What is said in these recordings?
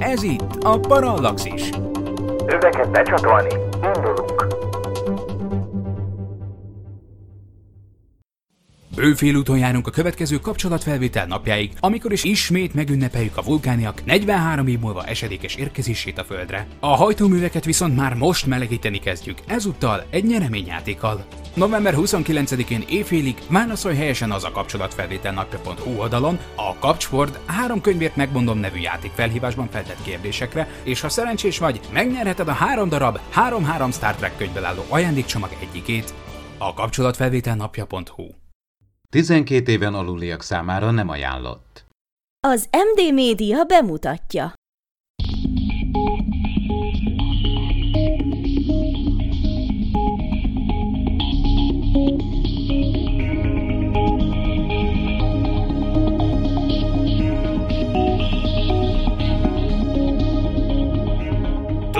Ez itt a Parallaxis. Öveket becsatolni, indulunk. Bőfél úton járunk a következő kapcsolatfelvétel napjáig, amikor is ismét megünnepeljük a vulkániak 43 év múlva esedékes érkezését a Földre. A hajtóműveket viszont már most melegíteni kezdjük, ezúttal egy nyereményjátékkal. November 29-én éjfélig válaszolj helyesen az a kapcsolatfelvétel napja.hu oldalon a Kapcsport három könyvért megmondom nevű játék felhívásban feltett kérdésekre, és ha szerencsés vagy, megnyerheted a három darab 3-3 Star Trek könyvből álló ajándékcsomag egyikét. A kapcsolatfelvétel napja.hu 12 éven aluliak számára nem ajánlott. Az MD Média bemutatja.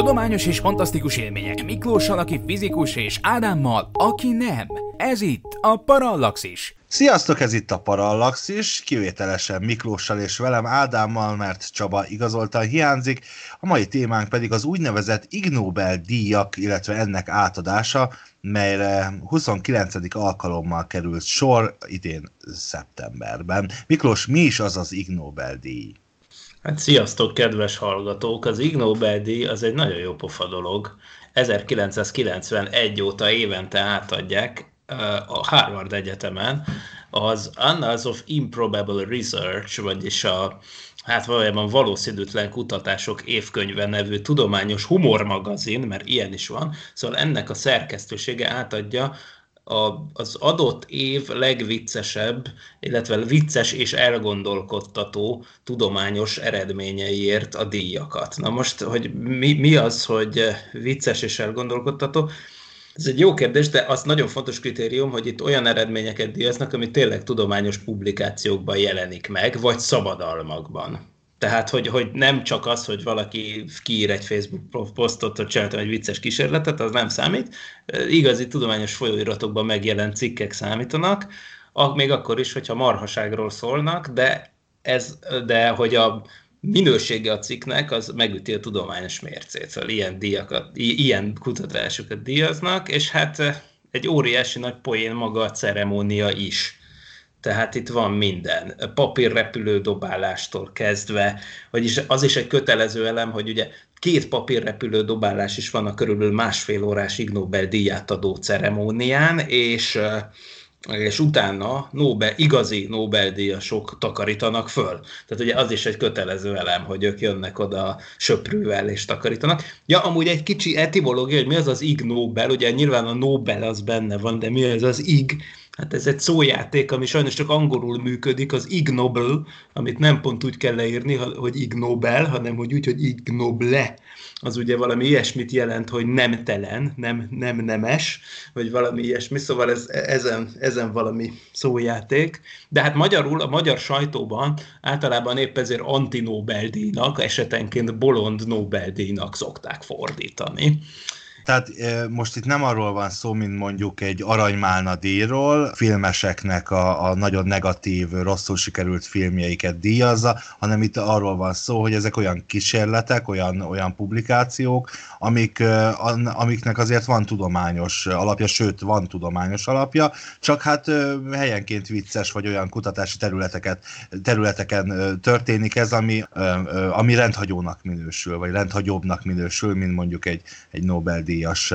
Tudományos és fantasztikus élmények Miklóssal, aki fizikus, és Ádámmal, aki nem. Ez itt a Parallaxis. Sziasztok, ez itt a Parallaxis, kivételesen Miklóssal és velem Ádámmal, mert Csaba igazoltan hiányzik. A mai témánk pedig az úgynevezett Ig Nobel díjak, illetve ennek átadása, melyre 29. alkalommal került sor idén szeptemberben. Miklós, mi is az az Ig Nobel díj? Hát sziasztok, kedves hallgatók! Az Ig Nobel-díj az egy nagyon jó pofa dolog. 1991 óta évente átadják a Harvard Egyetemen az Annals of Improbable Research, vagyis a hát valójában valószínűtlen kutatások évkönyve nevű tudományos humormagazin, mert ilyen is van, szóval ennek a szerkesztősége átadja a, az adott év legviccesebb, illetve vicces és elgondolkodtató tudományos eredményeiért a díjakat. Na most, hogy mi, mi az, hogy vicces és elgondolkodtató? Ez egy jó kérdés, de az nagyon fontos kritérium, hogy itt olyan eredményeket díjaznak, ami tényleg tudományos publikációkban jelenik meg, vagy szabadalmakban. Tehát, hogy, hogy nem csak az, hogy valaki kiír egy Facebook posztot, hogy csináltam egy vicces kísérletet, az nem számít. Igazi tudományos folyóiratokban megjelent cikkek számítanak, még akkor is, hogyha marhaságról szólnak, de, ez, de hogy a minősége a cikknek, az megüti a tudományos mércét. Szóval ilyen, díjakat, ilyen kutatásokat díjaznak, és hát egy óriási nagy poén maga a ceremónia is tehát itt van minden, papírrepülő dobálástól kezdve, vagyis az is egy kötelező elem, hogy ugye két papírrepülő dobálás is van a körülbelül másfél órás Ig Nobel díját adó ceremónián, és és utána Nobel, igazi Nobel-díjasok takarítanak föl. Tehát ugye az is egy kötelező elem, hogy ők jönnek oda söprűvel és takarítanak. Ja, amúgy egy kicsi etimológia, hogy mi az az Ig Nobel, ugye nyilván a Nobel az benne van, de mi az az Ig? Hát ez egy szójáték, ami sajnos csak angolul működik, az ignoble, amit nem pont úgy kell leírni, hogy ignobel, hanem hogy úgy, hogy ignoble. Az ugye valami ilyesmit jelent, hogy nem telen, nem, nem nemes, vagy valami ilyesmi, szóval ez, ezen, ezen valami szójáték. De hát magyarul, a magyar sajtóban általában épp ezért anti-Nobel-díjnak, esetenként bolond Nobel-díjnak szokták fordítani. Tehát most itt nem arról van szó, mint mondjuk egy aranymálna díjról, filmeseknek a, a nagyon negatív, rosszul sikerült filmjeiket díjazza, hanem itt arról van szó, hogy ezek olyan kísérletek, olyan, olyan publikációk, amik, amiknek azért van tudományos alapja, sőt, van tudományos alapja, csak hát helyenként vicces, vagy olyan kutatási területeket, területeken történik ez, ami, ami rendhagyónak minősül, vagy rendhagyóbbnak minősül, mint mondjuk egy, egy Nobel-díj díjas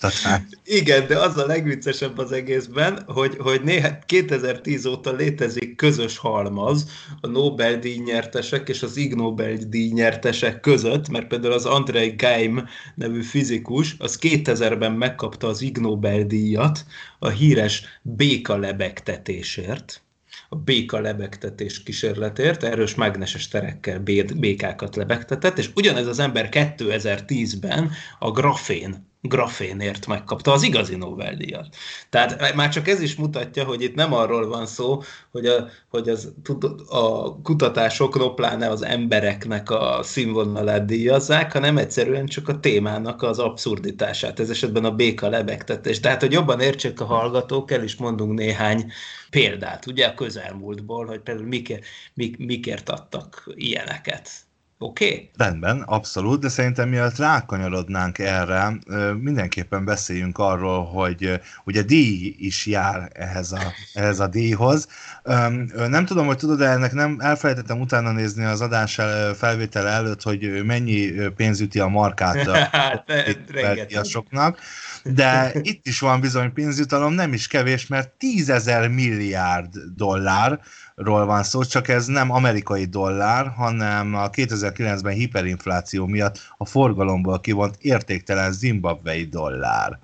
tehát... Igen, de az a legviccesebb az egészben, hogy, hogy néha 2010 óta létezik közös halmaz a Nobel-díj nyertesek és az Ig Nobel-díj nyertesek között, mert például az Andrei Geim nevű fizikus, az 2000-ben megkapta az Ig Nobel-díjat a híres béka lebegtetésért, a béka lebegtetés kísérletért, erős mágneses terekkel békákat lebegtetett, és ugyanez az ember 2010-ben a grafén grafénért megkapta az igazi Nobel-díjat. Tehát már csak ez is mutatja, hogy itt nem arról van szó, hogy a, hogy az, a kutatások, pláne az embereknek a színvonalát díjazzák, hanem egyszerűen csak a témának az abszurditását, ez esetben a béka lebegtetés. Tehát, hogy jobban értsék a hallgatók, el is mondunk néhány példát, ugye a közelmúltból, hogy például mikért, mik, mikért adtak ilyeneket Oké? Okay? Rendben, abszolút, de szerintem mielőtt rákanyarodnánk erre, mindenképpen beszéljünk arról, hogy ugye díj is jár ehhez a, ehhez a díjhoz. Nem tudom, hogy tudod, de ennek nem elfelejtettem utána nézni az adás felvétel előtt, hogy mennyi pénz üti a markát a, hát, a soknak, de itt is van bizony pénzjutalom, nem is kevés, mert tízezer milliárd dollár, ról van szó, csak ez nem amerikai dollár, hanem a 2009-ben hiperinfláció miatt a forgalomból kivont értéktelen zimbabvei dollár.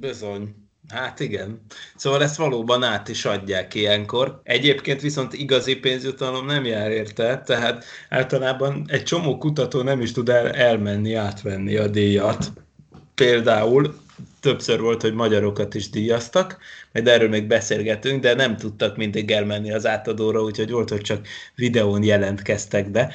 Bizony. Hát igen. Szóval ezt valóban át is adják ilyenkor. Egyébként viszont igazi pénzjutalom nem jár érte, tehát általában egy csomó kutató nem is tud el, elmenni, átvenni a díjat. Például többször volt, hogy magyarokat is díjaztak, majd erről még beszélgetünk, de nem tudtak mindig elmenni az átadóra, úgyhogy volt, hogy csak videón jelentkeztek be.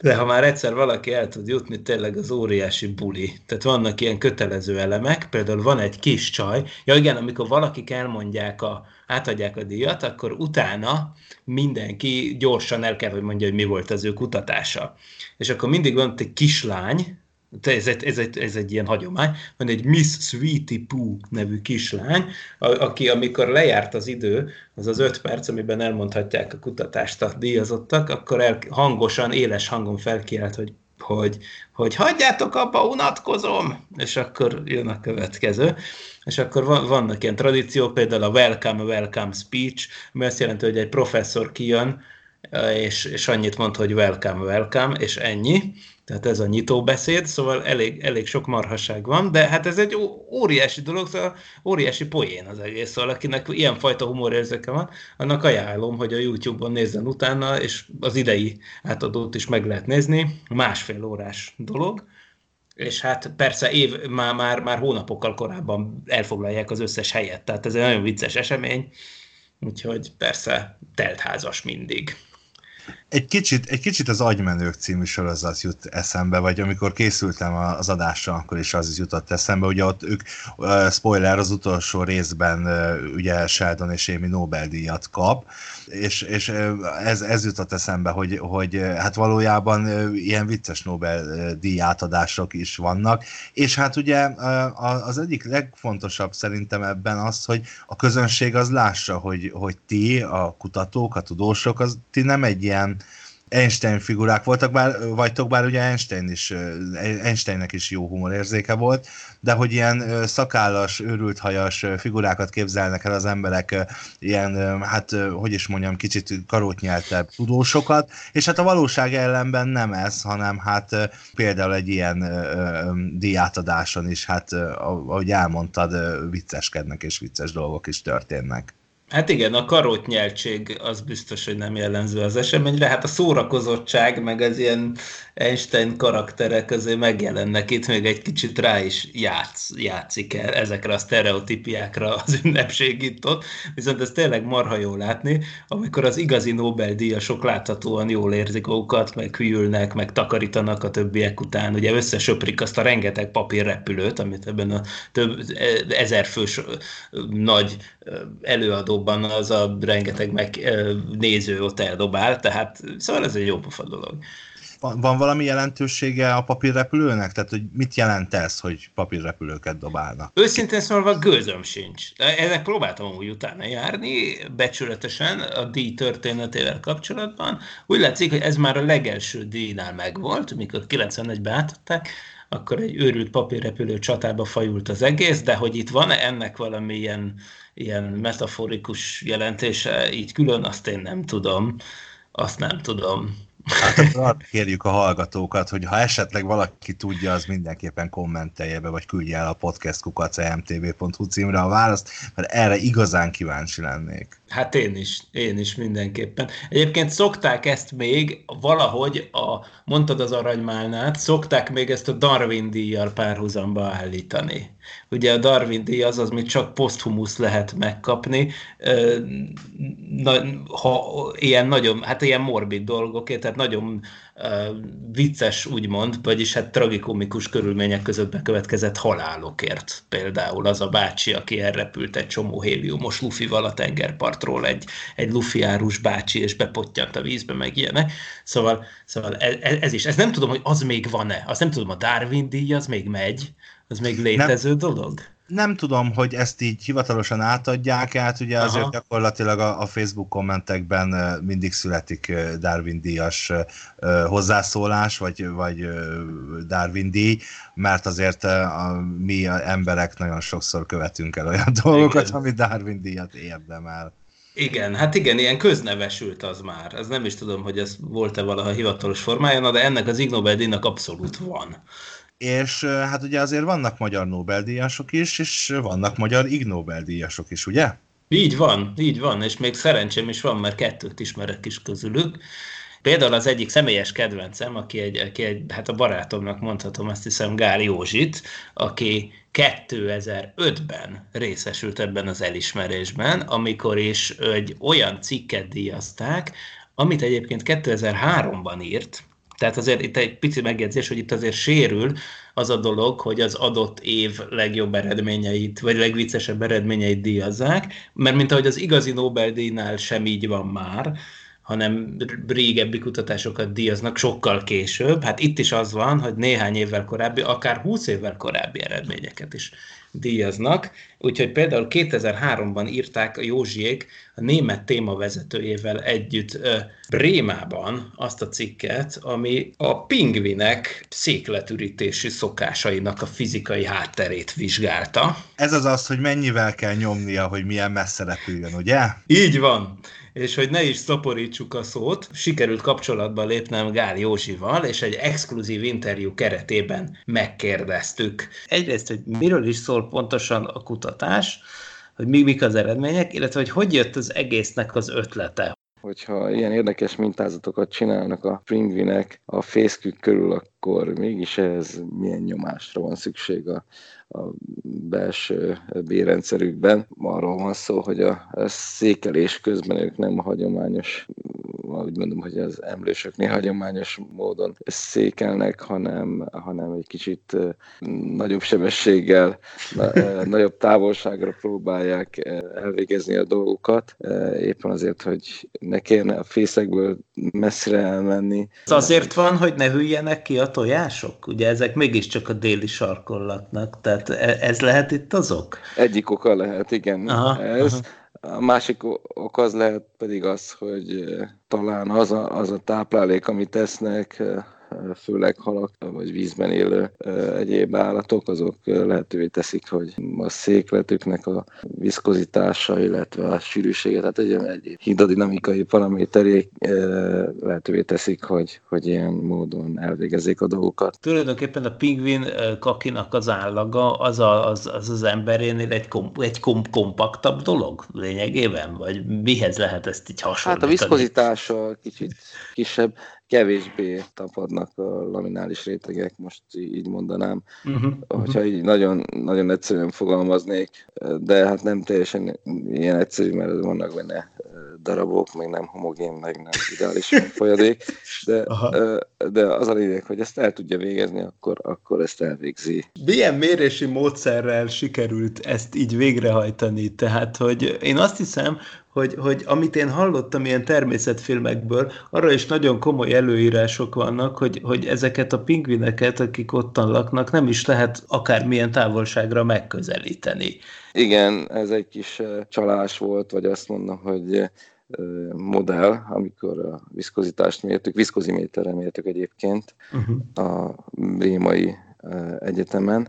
De ha már egyszer valaki el tud jutni, tényleg az óriási buli. Tehát vannak ilyen kötelező elemek, például van egy kis csaj, ja igen, amikor valakik elmondják a, átadják a díjat, akkor utána mindenki gyorsan el kell, hogy mondja, hogy mi volt az ő kutatása. És akkor mindig van egy kislány, ez egy, ez, egy, ez egy ilyen hagyomány, van egy Miss Sweetie Pooh nevű kislány, aki amikor lejárt az idő, az az öt perc, amiben elmondhatják a kutatást a díjazottak, akkor el, hangosan, éles hangon felkiált, hogy hogy, hogy hagyjátok abba, unatkozom, és akkor jön a következő. És akkor vannak ilyen tradíciók, például a welcome, welcome speech, ami azt jelenti, hogy egy professzor kijön, és, és annyit mond, hogy welcome, welcome, és ennyi. Tehát ez a nyitóbeszéd, szóval elég, elég sok marhaság van, de hát ez egy óriási dolog, szóval óriási poén az egész, szóval akinek ilyenfajta humorérzeke van, annak ajánlom, hogy a YouTube-on nézzen utána, és az idei átadót is meg lehet nézni, másfél órás dolog, és hát persze év, már, már, már hónapokkal korábban elfoglalják az összes helyet, tehát ez egy nagyon vicces esemény, úgyhogy persze teltházas mindig egy kicsit, egy kicsit az Agymenők című sorozat jut eszembe, vagy amikor készültem az adásra, akkor is az jutott eszembe, ugye ott ők, spoiler, az utolsó részben ugye Sheldon és Amy Nobel-díjat kap, és, és ez, ez jutott eszembe, hogy, hogy hát valójában ilyen vicces Nobel-díj átadások is vannak, és hát ugye az egyik legfontosabb szerintem ebben az, hogy a közönség az lássa, hogy, hogy ti, a kutatók, a tudósok, az ti nem egy ilyen Einstein figurák voltak, bár, vagytok, bár ugye Einstein is, Einsteinnek is jó humorérzéke volt, de hogy ilyen szakállas, őrült hajas figurákat képzelnek el az emberek, ilyen, hát hogy is mondjam, kicsit karótnyeltebb tudósokat, és hát a valóság ellenben nem ez, hanem hát például egy ilyen diátadáson is, hát ahogy elmondtad, vicceskednek és vicces dolgok is történnek. Hát igen, a karót nyeltség az biztos, hogy nem jellemző az eseményre. Hát a szórakozottság, meg az ilyen Einstein karakterek azért megjelennek itt, még egy kicsit rá is játsz, játszik el ezekre a sztereotípiákra az ünnepség itt ott. Viszont ez tényleg marha jó látni, amikor az igazi Nobel-díjasok láthatóan jól érzik magukat, meg hűlnek, meg takarítanak a többiek után. Ugye összesöprik azt a rengeteg papírrepülőt, amit ebben a több ezerfős nagy előadóban az a rengeteg meg néző ott eldobál, tehát szóval ez egy jó pofa dolog. Van, van valami jelentősége a papírrepülőnek? Tehát, hogy mit jelent ez, hogy papírrepülőket dobálnak? Őszintén szólva gőzöm sincs. Ennek próbáltam úgy utána járni, becsületesen a díj történetével kapcsolatban. Úgy látszik, hogy ez már a legelső díjnál megvolt, mikor 91-ben átadták, akkor egy őrült papírrepülő csatába fajult az egész, de hogy itt van-e ennek valamilyen ilyen metaforikus jelentése így külön, azt én nem tudom. Azt nem tudom. Hát akkor kérjük a hallgatókat, hogy ha esetleg valaki tudja, az mindenképpen kommentelje be, vagy küldje el a podcastkukacmtv.hu címre a választ, mert erre igazán kíváncsi lennék. Hát én is, én is mindenképpen. Egyébként szokták ezt még valahogy, a, mondtad az aranymálnát, szokták még ezt a Darwin díjjal párhuzamba állítani. Ugye a Darwin díj az, az, amit csak poszthumusz lehet megkapni, ha ilyen nagyon, hát ilyen morbid dolgokért, tehát nagyon vicces, úgymond, vagyis hát tragikomikus körülmények között bekövetkezett halálokért. Például az a bácsi, aki elrepült egy csomó héliumos lufival a tengerpartról, egy, egy lufiárus bácsi, és bepottyant a vízbe, meg ilyenek. Szóval, szóval ez, ez is. Ez nem tudom, hogy az még van-e. Azt nem tudom, a Darwin díj az még megy, az még létező nem. dolog? Nem tudom, hogy ezt így hivatalosan átadják át, ugye azért Aha. gyakorlatilag a, a Facebook kommentekben mindig születik Darwin díjas hozzászólás, vagy, vagy Darwin díj, mert azért a, mi a emberek nagyon sokszor követünk el olyan dolgokat, igen. ami Darwin díjat érdemel. Igen, hát igen, ilyen köznevesült az már. Ez nem is tudom, hogy ez volt-e valaha hivatalos formája, de ennek az Ig Nobel-díjnak abszolút van és hát ugye azért vannak magyar Nobel-díjasok is, és vannak magyar Ig Nobel-díjasok is, ugye? Így van, így van, és még szerencsém is van, mert kettőt ismerek is közülük. Például az egyik személyes kedvencem, aki egy, aki egy hát a barátomnak mondhatom, azt hiszem Gál Józsit, aki 2005-ben részesült ebben az elismerésben, amikor is egy olyan cikket díjazták, amit egyébként 2003-ban írt, tehát azért itt egy pici megjegyzés, hogy itt azért sérül az a dolog, hogy az adott év legjobb eredményeit, vagy legviccesebb eredményeit díjazzák, mert mint ahogy az igazi Nobel-díjnál sem így van már, hanem régebbi kutatásokat díjaznak sokkal később. Hát itt is az van, hogy néhány évvel korábbi, akár 20 évvel korábbi eredményeket is díjaznak. Úgyhogy például 2003-ban írták a Józsiék a német témavezetőjével együtt Brémában azt a cikket, ami a pingvinek székletürítési szokásainak a fizikai hátterét vizsgálta. Ez az az, hogy mennyivel kell nyomnia, hogy milyen messze repüljön, ugye? Így van és hogy ne is szaporítsuk a szót, sikerült kapcsolatba lépnem Gál Józsival, és egy exkluzív interjú keretében megkérdeztük. Egyrészt, hogy miről is szól pontosan a kutatás, hogy mi, mik az eredmények, illetve hogy hogy jött az egésznek az ötlete. Hogyha ilyen érdekes mintázatokat csinálnak a pingvinek a fészkük körül, akkor mégis ez milyen nyomásra van szükség a, a belső bérrendszerükben. Arról van szó, hogy a, székelés közben ők nem a hagyományos, úgy mondom, hogy az emlősöknél hagyományos módon székelnek, hanem, hanem egy kicsit nagyobb sebességgel, nagyobb távolságra próbálják elvégezni a dolgokat, éppen azért, hogy ne kérne a fészekből messzire elmenni. Ez azért van, hogy ne hüljenek ki a tojások? Ugye ezek mégiscsak a déli sarkollatnak, tehát e- ez lehet itt az ok? Egyik oka lehet, igen. Aha, ez. Aha. A másik ok az lehet pedig az, hogy talán az a, az a táplálék, amit tesznek, főleg halak, vagy vízben élő egyéb állatok, azok lehetővé teszik, hogy a székletüknek a viszkozitása, illetve a sűrűsége, tehát egy, egy hidrodinamikai paraméterék lehetővé teszik, hogy, hogy ilyen módon elvégezzék a dolgokat. Tulajdonképpen a pingvin kakinak az állaga az a, az, az, az emberénél egy, kom, egy kom, kompaktabb dolog lényegében? Vagy mihez lehet ezt így hasonlítani? Hát a viszkozitása kicsit kisebb kevésbé tapadnak a laminális rétegek, most így mondanám, uh-huh, hogyha így nagyon, nagyon egyszerűen fogalmaznék, de hát nem teljesen ilyen egyszerű, mert vannak benne darabok, még nem homogén, meg nem ideális folyadék, de, de az a lényeg, hogy ezt el tudja végezni, akkor, akkor ezt elvégzi. Milyen mérési módszerrel sikerült ezt így végrehajtani? Tehát, hogy én azt hiszem, hogy, hogy amit én hallottam ilyen természetfilmekből, arra is nagyon komoly előírások vannak, hogy, hogy ezeket a pingvineket, akik ottan laknak, nem is lehet akármilyen távolságra megközelíteni. Igen, ez egy kis csalás volt, vagy azt mondom, hogy modell, amikor a viszkozitást mértük, viszkoziméterre mértük egyébként uh-huh. a Brémai egyetemen.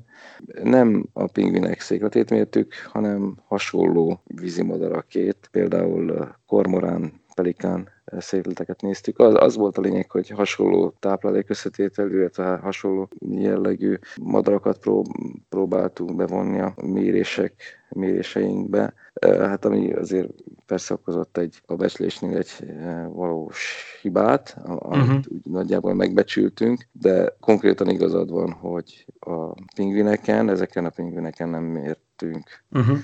Nem a pingvinek székletét mértük, hanem hasonló vízimadarakét, például kormorán, pelikán székleteket néztük. Az, az volt a lényeg, hogy hasonló táplálék összetételű, illetve hasonló jellegű madarakat prób próbáltunk bevonni a mérések, méréseinkbe. Hát ami azért persze okozott egy, a becslésnél egy valós hibát, amit uh-huh. úgy nagyjából megbecsültünk, de konkrétan igazad van, hogy a pingvineken, ezeken a pingvineken nem mértünk uh-huh.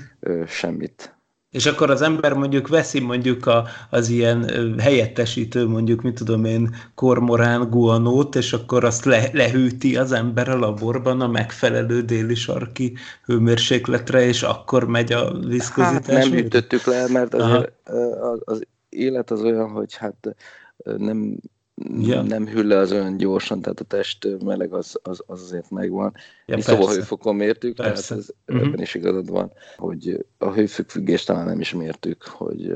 semmit És akkor az ember mondjuk veszi mondjuk a, az ilyen helyettesítő, mondjuk, mit tudom én, kormorán guanót, és akkor azt le, lehűti az ember a laborban a megfelelő déli sarki hőmérsékletre, és akkor megy a viszkozítás. Hát nem hűtöttük le, mert az, az, az élet az olyan, hogy hát nem ja. nem hűl le az olyan gyorsan, tehát a test meleg az, az, az azért megvan. Ja, Mi szobahőfokon mértük, persze. tehát ez, uh-huh. ebben is igazad van, hogy a hőfüggést talán nem is mértük, hogy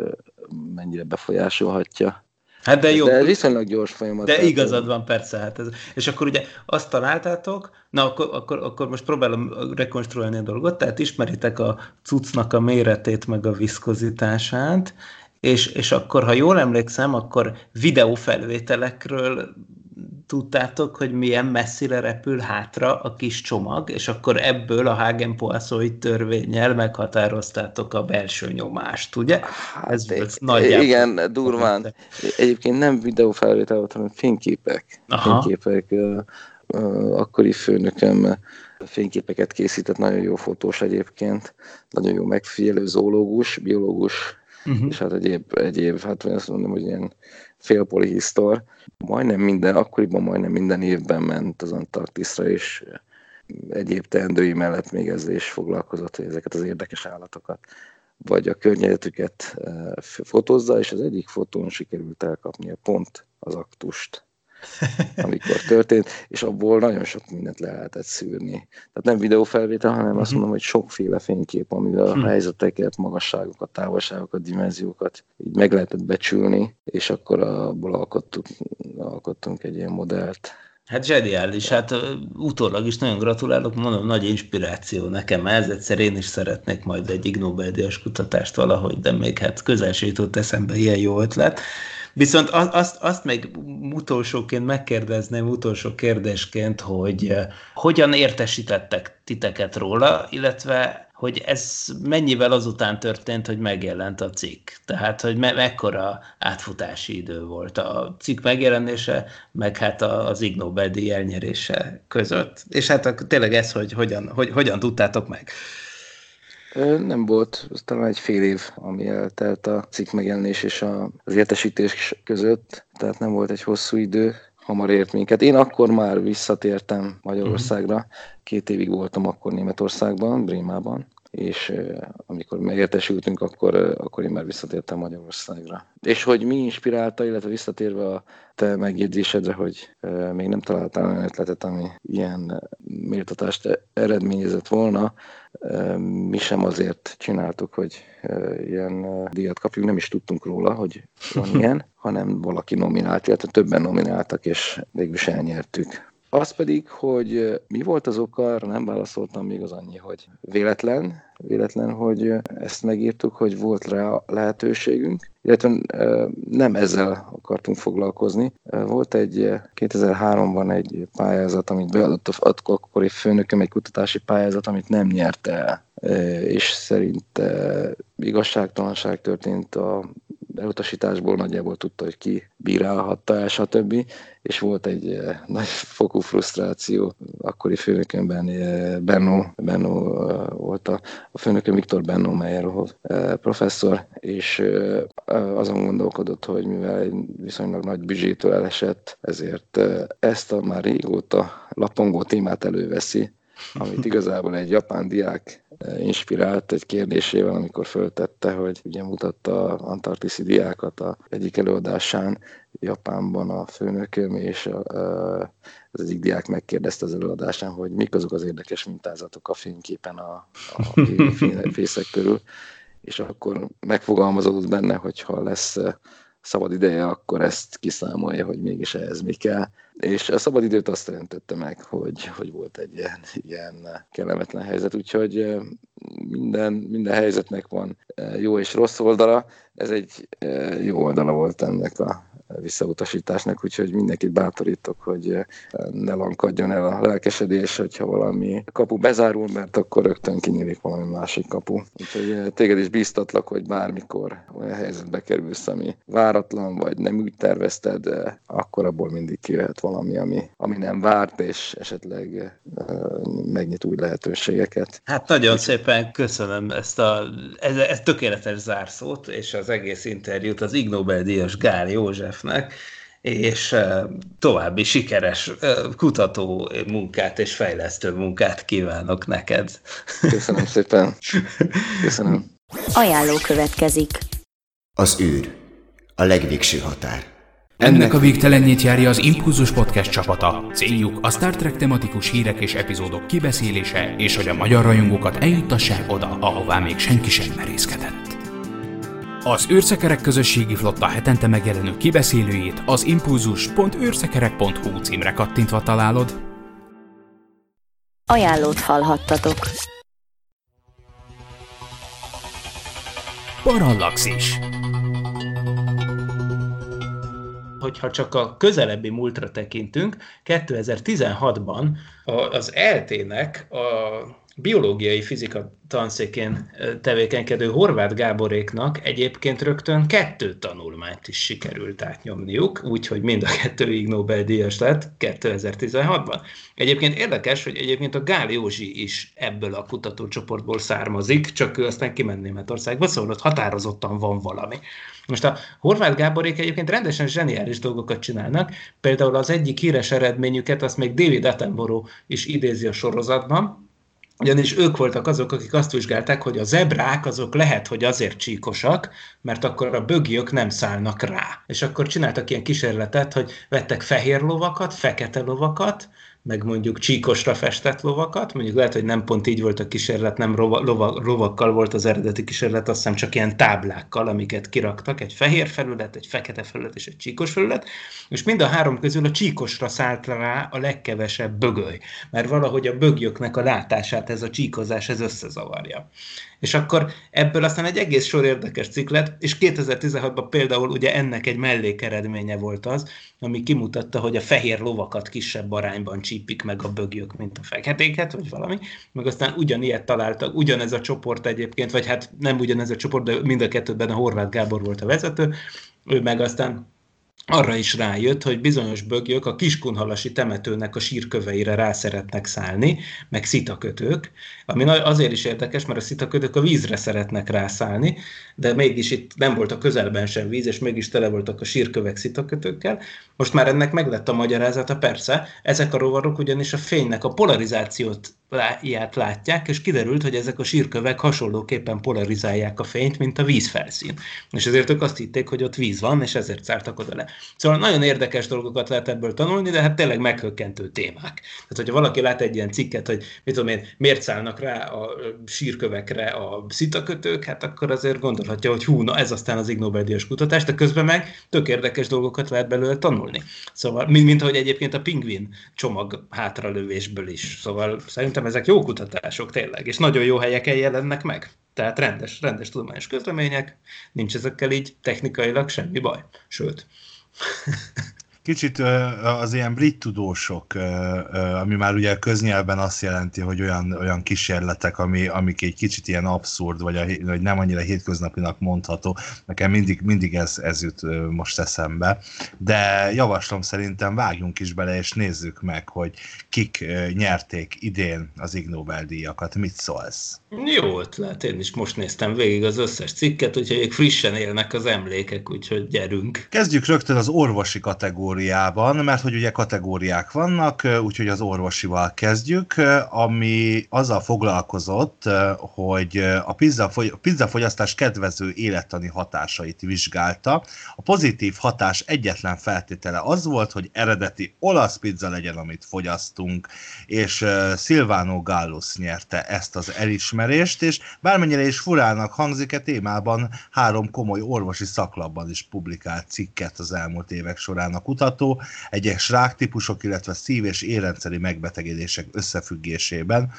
mennyire befolyásolhatja. Hát de jó. De viszonylag gyors folyamat. De igazad van, persze. Hát ez, és akkor ugye azt találtátok, na akkor, akkor, akkor most próbálom rekonstruálni a dolgot, tehát ismeritek a cuccnak a méretét, meg a viszkozitását, és, és akkor, ha jól emlékszem, akkor videófelvételekről tudtátok, hogy milyen messzire repül hátra a kis csomag, és akkor ebből a hagen poisson törvényel meghatároztátok a belső nyomást, ugye? Hát Ez volt nagyjából. Igen, durván. Egyébként nem videófelvétel volt, hanem fényképek. Aha. Fényképek. Akkori főnököm fényképeket készített, nagyon jó fotós egyébként, nagyon jó megfigyelő, zoológus, biológus, uh-huh. és hát egyéb, egyéb, hát azt mondom, hogy ilyen félpolihisztor. Majdnem minden, akkoriban majdnem minden évben ment az Antarktiszra, és egyéb teendői mellett még ezzel is foglalkozott, hogy ezeket az érdekes állatokat vagy a környezetüket eh, fotózza, és az egyik fotón sikerült elkapnia pont az aktust, amikor történt, és abból nagyon sok mindent le lehetett szűrni. Tehát nem videófelvétel, hanem azt mhm. mondom, hogy sokféle fénykép, amivel a mhm. helyzeteket, magasságokat, távolságokat, dimenziókat így meg lehetett becsülni, és akkor abból alkottunk, alkottunk egy ilyen modellt. Hát zseniális, hát utólag is nagyon gratulálok, mondom, nagy inspiráció nekem ez, egyszer én is szeretnék majd egy Nobel-díjas kutatást valahogy, de még hát közel jutott eszembe ilyen jó ötlet. Viszont azt, azt még utolsóként megkérdezném, utolsó kérdésként, hogy hogyan értesítettek titeket róla, illetve hogy ez mennyivel azután történt, hogy megjelent a cikk. Tehát, hogy me- mekkora átfutási idő volt a cikk megjelenése, meg hát az Ig Nobel-díj elnyerése között. És hát tényleg ez, hogy hogyan, hogy, hogyan tudtátok meg. Nem volt, talán egy fél év, ami eltelt a cikk megjelenés és az értesítés között, tehát nem volt egy hosszú idő, hamar ért minket. Én akkor már visszatértem Magyarországra, két évig voltam akkor Németországban, Brémában, és amikor megértesültünk, akkor, akkor én már visszatértem Magyarországra. És hogy mi inspirálta, illetve visszatérve a te megjegyzésedre, hogy még nem találtál olyan ötletet, ami ilyen méltatást eredményezett volna, mi sem azért csináltuk, hogy ilyen díjat kapjuk, nem is tudtunk róla, hogy van ilyen, hanem valaki nominált, illetve többen nomináltak, és végül is elnyertük. Az pedig, hogy mi volt az oka, arra nem válaszoltam még az annyi, hogy véletlen, véletlen, hogy ezt megírtuk, hogy volt rá lehetőségünk, illetve nem ezzel akartunk foglalkozni. Volt egy 2003-ban egy pályázat, amit beadott a akkori főnököm, egy kutatási pályázat, amit nem nyerte el és szerint igazságtalanság történt a elutasításból nagyjából tudta, hogy ki bírálhatta el, stb. És volt egy eh, nagy fokú frusztráció. Akkori főnökömben eh, Benno, Benno eh, volt a, a főnököm Viktor Benno Meyerhov professzor, és azon gondolkodott, hogy mivel egy viszonylag nagy büdzsétől elesett, ezért ezt a már régóta lapongó témát előveszi, amit igazából egy japán diák inspirált egy kérdésével, amikor föltette, hogy ugye mutatta antarktiszi diákat a egyik előadásán Japánban a főnököm, és az egyik diák megkérdezte az előadásán, hogy mik azok az érdekes mintázatok a fényképen a, a fészek körül, és akkor megfogalmazódott benne, hogy ha lesz eh, szabad ideje, akkor ezt kiszámolja, hogy mégis ehhez mi kell. És a szabad időt azt jelentette meg, hogy, hogy volt egy ilyen, ilyen kellemetlen helyzet, úgyhogy minden, minden helyzetnek van jó és rossz oldala. Ez egy jó oldala volt ennek a visszautasításnak, úgyhogy mindenkit bátorítok, hogy ne lankadjon el a lelkesedés, hogyha valami kapu bezárul, mert akkor rögtön kinyílik valami másik kapu. Úgyhogy téged is bíztatlak, hogy bármikor olyan helyzetbe kerülsz, ami váratlan, vagy nem úgy tervezted, akkor abból mindig kijöhet valami, ami, ami nem várt, és esetleg megnyit új lehetőségeket. Hát nagyon szépen köszönöm ezt a ez, ez tökéletes zárszót, és az egész interjút az Ig Nobel-díjas Gál Józsefnek, és további sikeres kutató munkát és fejlesztő munkát kívánok neked. Köszönöm szépen. Köszönöm. Ajánló következik. Az űr. A legvégső határ. Ennek a végtelenjét járja az Impulzus Podcast csapata. Céljuk a Star Trek tematikus hírek és epizódok kibeszélése, és hogy a magyar rajongókat eljuttassák oda, ahová még senki sem merészkedett. Az űrszekerek közösségi flotta hetente megjelenő kibeszélőjét az impulzus.űrszekerek.hu címre kattintva találod. Ajánlót hallhattatok. Parallaxis hogyha csak a közelebbi múltra tekintünk, 2016-ban az ELT-nek a biológiai fizika tanszékén tevékenykedő Horváth Gáboréknak egyébként rögtön kettő tanulmányt is sikerült átnyomniuk, úgyhogy mind a kettő Ig Nobel-díjas lett 2016-ban. Egyébként érdekes, hogy egyébként a Gál Józsi is ebből a kutatócsoportból származik, csak ő aztán kiment Németországba, szóval ott határozottan van valami. Most a Horváth Gáborék egyébként rendesen zseniális dolgokat csinálnak, például az egyik híres eredményüket, azt még David Attenborough is idézi a sorozatban, ugyanis ők voltak azok, akik azt vizsgálták, hogy a zebrák azok lehet, hogy azért csíkosak, mert akkor a bögiök nem szállnak rá. És akkor csináltak ilyen kísérletet, hogy vettek fehér lovakat, fekete lovakat, meg mondjuk csíkosra festett lovakat, mondjuk lehet, hogy nem pont így volt a kísérlet, nem rova, lova, lovakkal volt az eredeti kísérlet, azt hiszem csak ilyen táblákkal, amiket kiraktak, egy fehér felület, egy fekete felület és egy csíkos felület, és mind a három közül a csíkosra szállt rá a legkevesebb bögöly, mert valahogy a bögyöknek a látását ez a csíkozás ez összezavarja. És akkor ebből aztán egy egész sor érdekes cikk lett, és 2016-ban például ugye ennek egy mellékeredménye volt az, ami kimutatta, hogy a fehér lovakat kisebb arányban csípik meg a bögyök, mint a feketéket, vagy valami, meg aztán ugyanilyet találtak, ugyanez a csoport egyébként, vagy hát nem ugyanez a csoport, de mind a kettőben a Horváth Gábor volt a vezető, ő meg aztán arra is rájött, hogy bizonyos bögyök a kiskunhalasi temetőnek a sírköveire rá szeretnek szállni, meg szitakötők, ami azért is érdekes, mert a szitakötők a vízre szeretnek rászállni, de mégis itt nem volt a közelben sem víz, és mégis tele voltak a sírkövek szitakötőkkel. Most már ennek meg lett a magyarázata, persze, ezek a rovarok ugyanis a fénynek a polarizációt ilyet látják, és kiderült, hogy ezek a sírkövek hasonlóképpen polarizálják a fényt, mint a vízfelszín. És ezért ők azt hitték, hogy ott víz van, és ezért szártak oda le. Szóval nagyon érdekes dolgokat lehet ebből tanulni, de hát tényleg meghökkentő témák. Tehát, hogyha valaki lát egy ilyen cikket, hogy mit tudom én, miért szállnak rá a sírkövekre a szitakötők, hát akkor azért gondolhatja, hogy hú, na ez aztán az Ig kutatás, de közben meg tök érdekes dolgokat lehet belőle tanulni. Szóval, mint, mint ahogy egyébként a pingvin csomag hátralövésből is. Szóval szerintem szerintem ezek jó kutatások tényleg, és nagyon jó helyeken jelennek meg. Tehát rendes, rendes tudományos közlemények, nincs ezekkel így technikailag semmi baj. Sőt. Kicsit az ilyen brit tudósok, ami már ugye köznyelven azt jelenti, hogy olyan, olyan kísérletek, ami, amik egy kicsit ilyen abszurd, vagy, a, vagy nem annyira hétköznapinak mondható, nekem mindig, mindig ez, ez jut most eszembe. De javaslom szerintem vágjunk is bele, és nézzük meg, hogy kik nyerték idén az Ig Nobel-díjakat. Mit szólsz? Jó ötlet, én is most néztem végig az összes cikket, úgyhogy frissen élnek az emlékek, úgyhogy gyerünk. Kezdjük rögtön az orvosi kategóriában, mert hogy ugye kategóriák vannak, úgyhogy az orvosival kezdjük, ami azzal foglalkozott, hogy a pizzafogyasztás kedvező élettani hatásait vizsgálta. A pozitív hatás egyetlen feltétele az volt, hogy eredeti olasz pizza legyen, amit fogyasztunk, és Silvano Gallus nyerte ezt az elismerést, és bármennyire is furának hangzik, a témában három komoly orvosi szaklapban is publikált cikket az elmúlt évek során a kutató, egyes ráktípusok, illetve szív- és érrendszeri megbetegedések összefüggésében.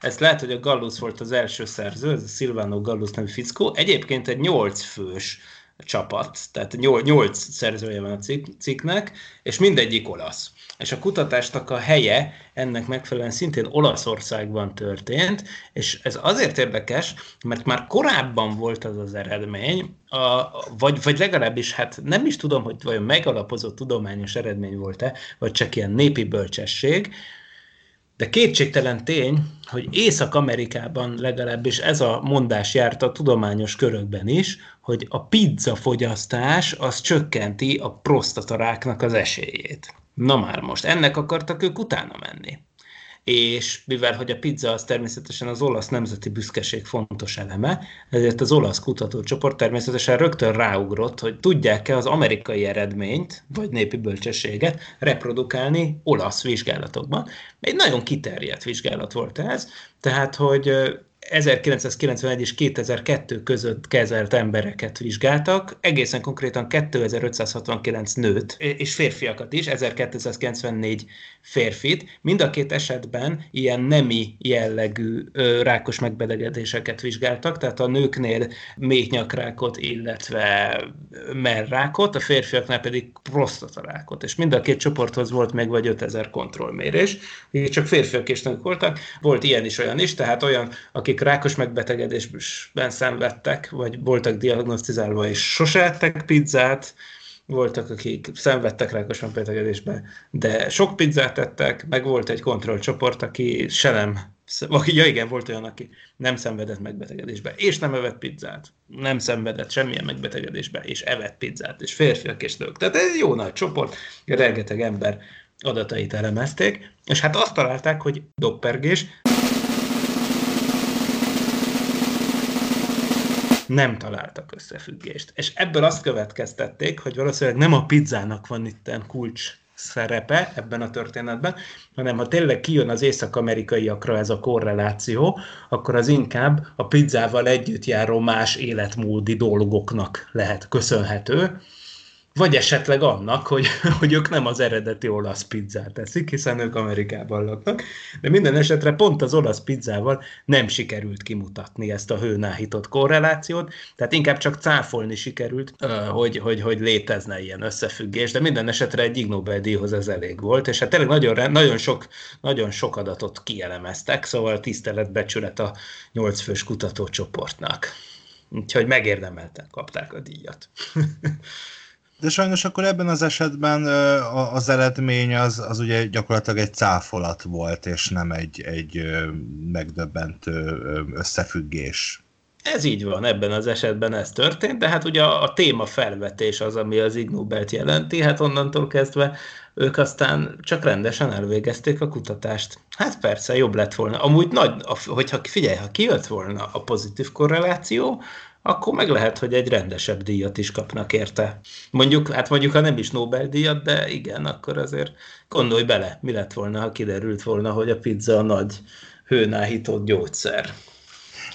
Ez lehet, hogy a Gallus volt az első szerző, ez a Silvano Gallus nevű fickó. Egyébként egy nyolc fős csapat, tehát nyolc szerzője van a cikk, cikknek, és mindegyik olasz. És a kutatásnak a helye ennek megfelelően szintén Olaszországban történt, és ez azért érdekes, mert már korábban volt az az eredmény, a, vagy, vagy legalábbis hát nem is tudom, hogy vajon megalapozott tudományos eredmény volt-e, vagy csak ilyen népi bölcsesség, de kétségtelen tény, hogy Észak-Amerikában legalábbis ez a mondás járt a tudományos körökben is, hogy a pizza fogyasztás az csökkenti a prostataráknak az esélyét. Na már most, ennek akartak ők utána menni és mivel hogy a pizza az természetesen az olasz nemzeti büszkeség fontos eleme, ezért az olasz kutatócsoport természetesen rögtön ráugrott, hogy tudják-e az amerikai eredményt, vagy népi bölcsességet reprodukálni olasz vizsgálatokban. Egy nagyon kiterjedt vizsgálat volt ez, tehát hogy 1991 és 2002 között kezelt embereket vizsgáltak, egészen konkrétan 2569 nőt és férfiakat is, 1294 férfit. Mind a két esetben ilyen nemi jellegű rákos megbetegedéseket vizsgáltak, tehát a nőknél méhnyakrákot, illetve merrákot, a férfiaknál pedig prostatarákot. És mind a két csoporthoz volt meg vagy 5000 kontrollmérés, így csak férfiak és nők voltak. Volt ilyen is, olyan is, tehát olyan, akik rákos megbetegedésben szenvedtek, vagy voltak diagnosztizálva és sose ettek pizzát, voltak, akik szenvedtek rákos megbetegedésbe, de sok pizzát ettek, meg volt egy kontrollcsoport, aki se nem, ja igen, volt olyan, aki nem szenvedett megbetegedésbe, és nem evett pizzát, nem szenvedett semmilyen megbetegedésbe, és evett pizzát, és férfiak és nők. Tehát egy jó nagy csoport, rengeteg ember adatait elemezték, és hát azt találták, hogy doppergés, nem találtak összefüggést. És ebből azt következtették, hogy valószínűleg nem a pizzának van itt kulcs szerepe ebben a történetben, hanem ha tényleg kijön az észak-amerikaiakra ez a korreláció, akkor az inkább a pizzával együtt járó más életmódi dolgoknak lehet köszönhető, vagy esetleg annak, hogy, hogy ők nem az eredeti olasz pizzát teszik, hiszen ők Amerikában laknak, de minden esetre pont az olasz pizzával nem sikerült kimutatni ezt a hőnáhított korrelációt, tehát inkább csak cáfolni sikerült, hogy, hogy, hogy létezne ilyen összefüggés, de minden esetre egy Ig Nobel-díjhoz ez elég volt, és hát tényleg nagyon, nagyon, sok, nagyon sok adatot kielemeztek, szóval tiszteletbecsület a nyolcfős kutatócsoportnak. Úgyhogy megérdemelten kapták a díjat. De sajnos akkor ebben az esetben az eredmény az, az ugye gyakorlatilag egy cáfolat volt, és nem egy, egy megdöbbentő összefüggés. Ez így van, ebben az esetben ez történt, de hát ugye a, a téma felvetés az, ami az Ig Nobelt jelenti, hát onnantól kezdve ők aztán csak rendesen elvégezték a kutatást. Hát persze, jobb lett volna. Amúgy nagy, hogyha figyelj, ha kijött volna a pozitív korreláció, akkor meg lehet, hogy egy rendesebb díjat is kapnak érte. Mondjuk, hát mondjuk, ha nem is Nobel-díjat, de igen, akkor azért gondolj bele, mi lett volna, ha kiderült volna, hogy a pizza a nagy hőnáhított gyógyszer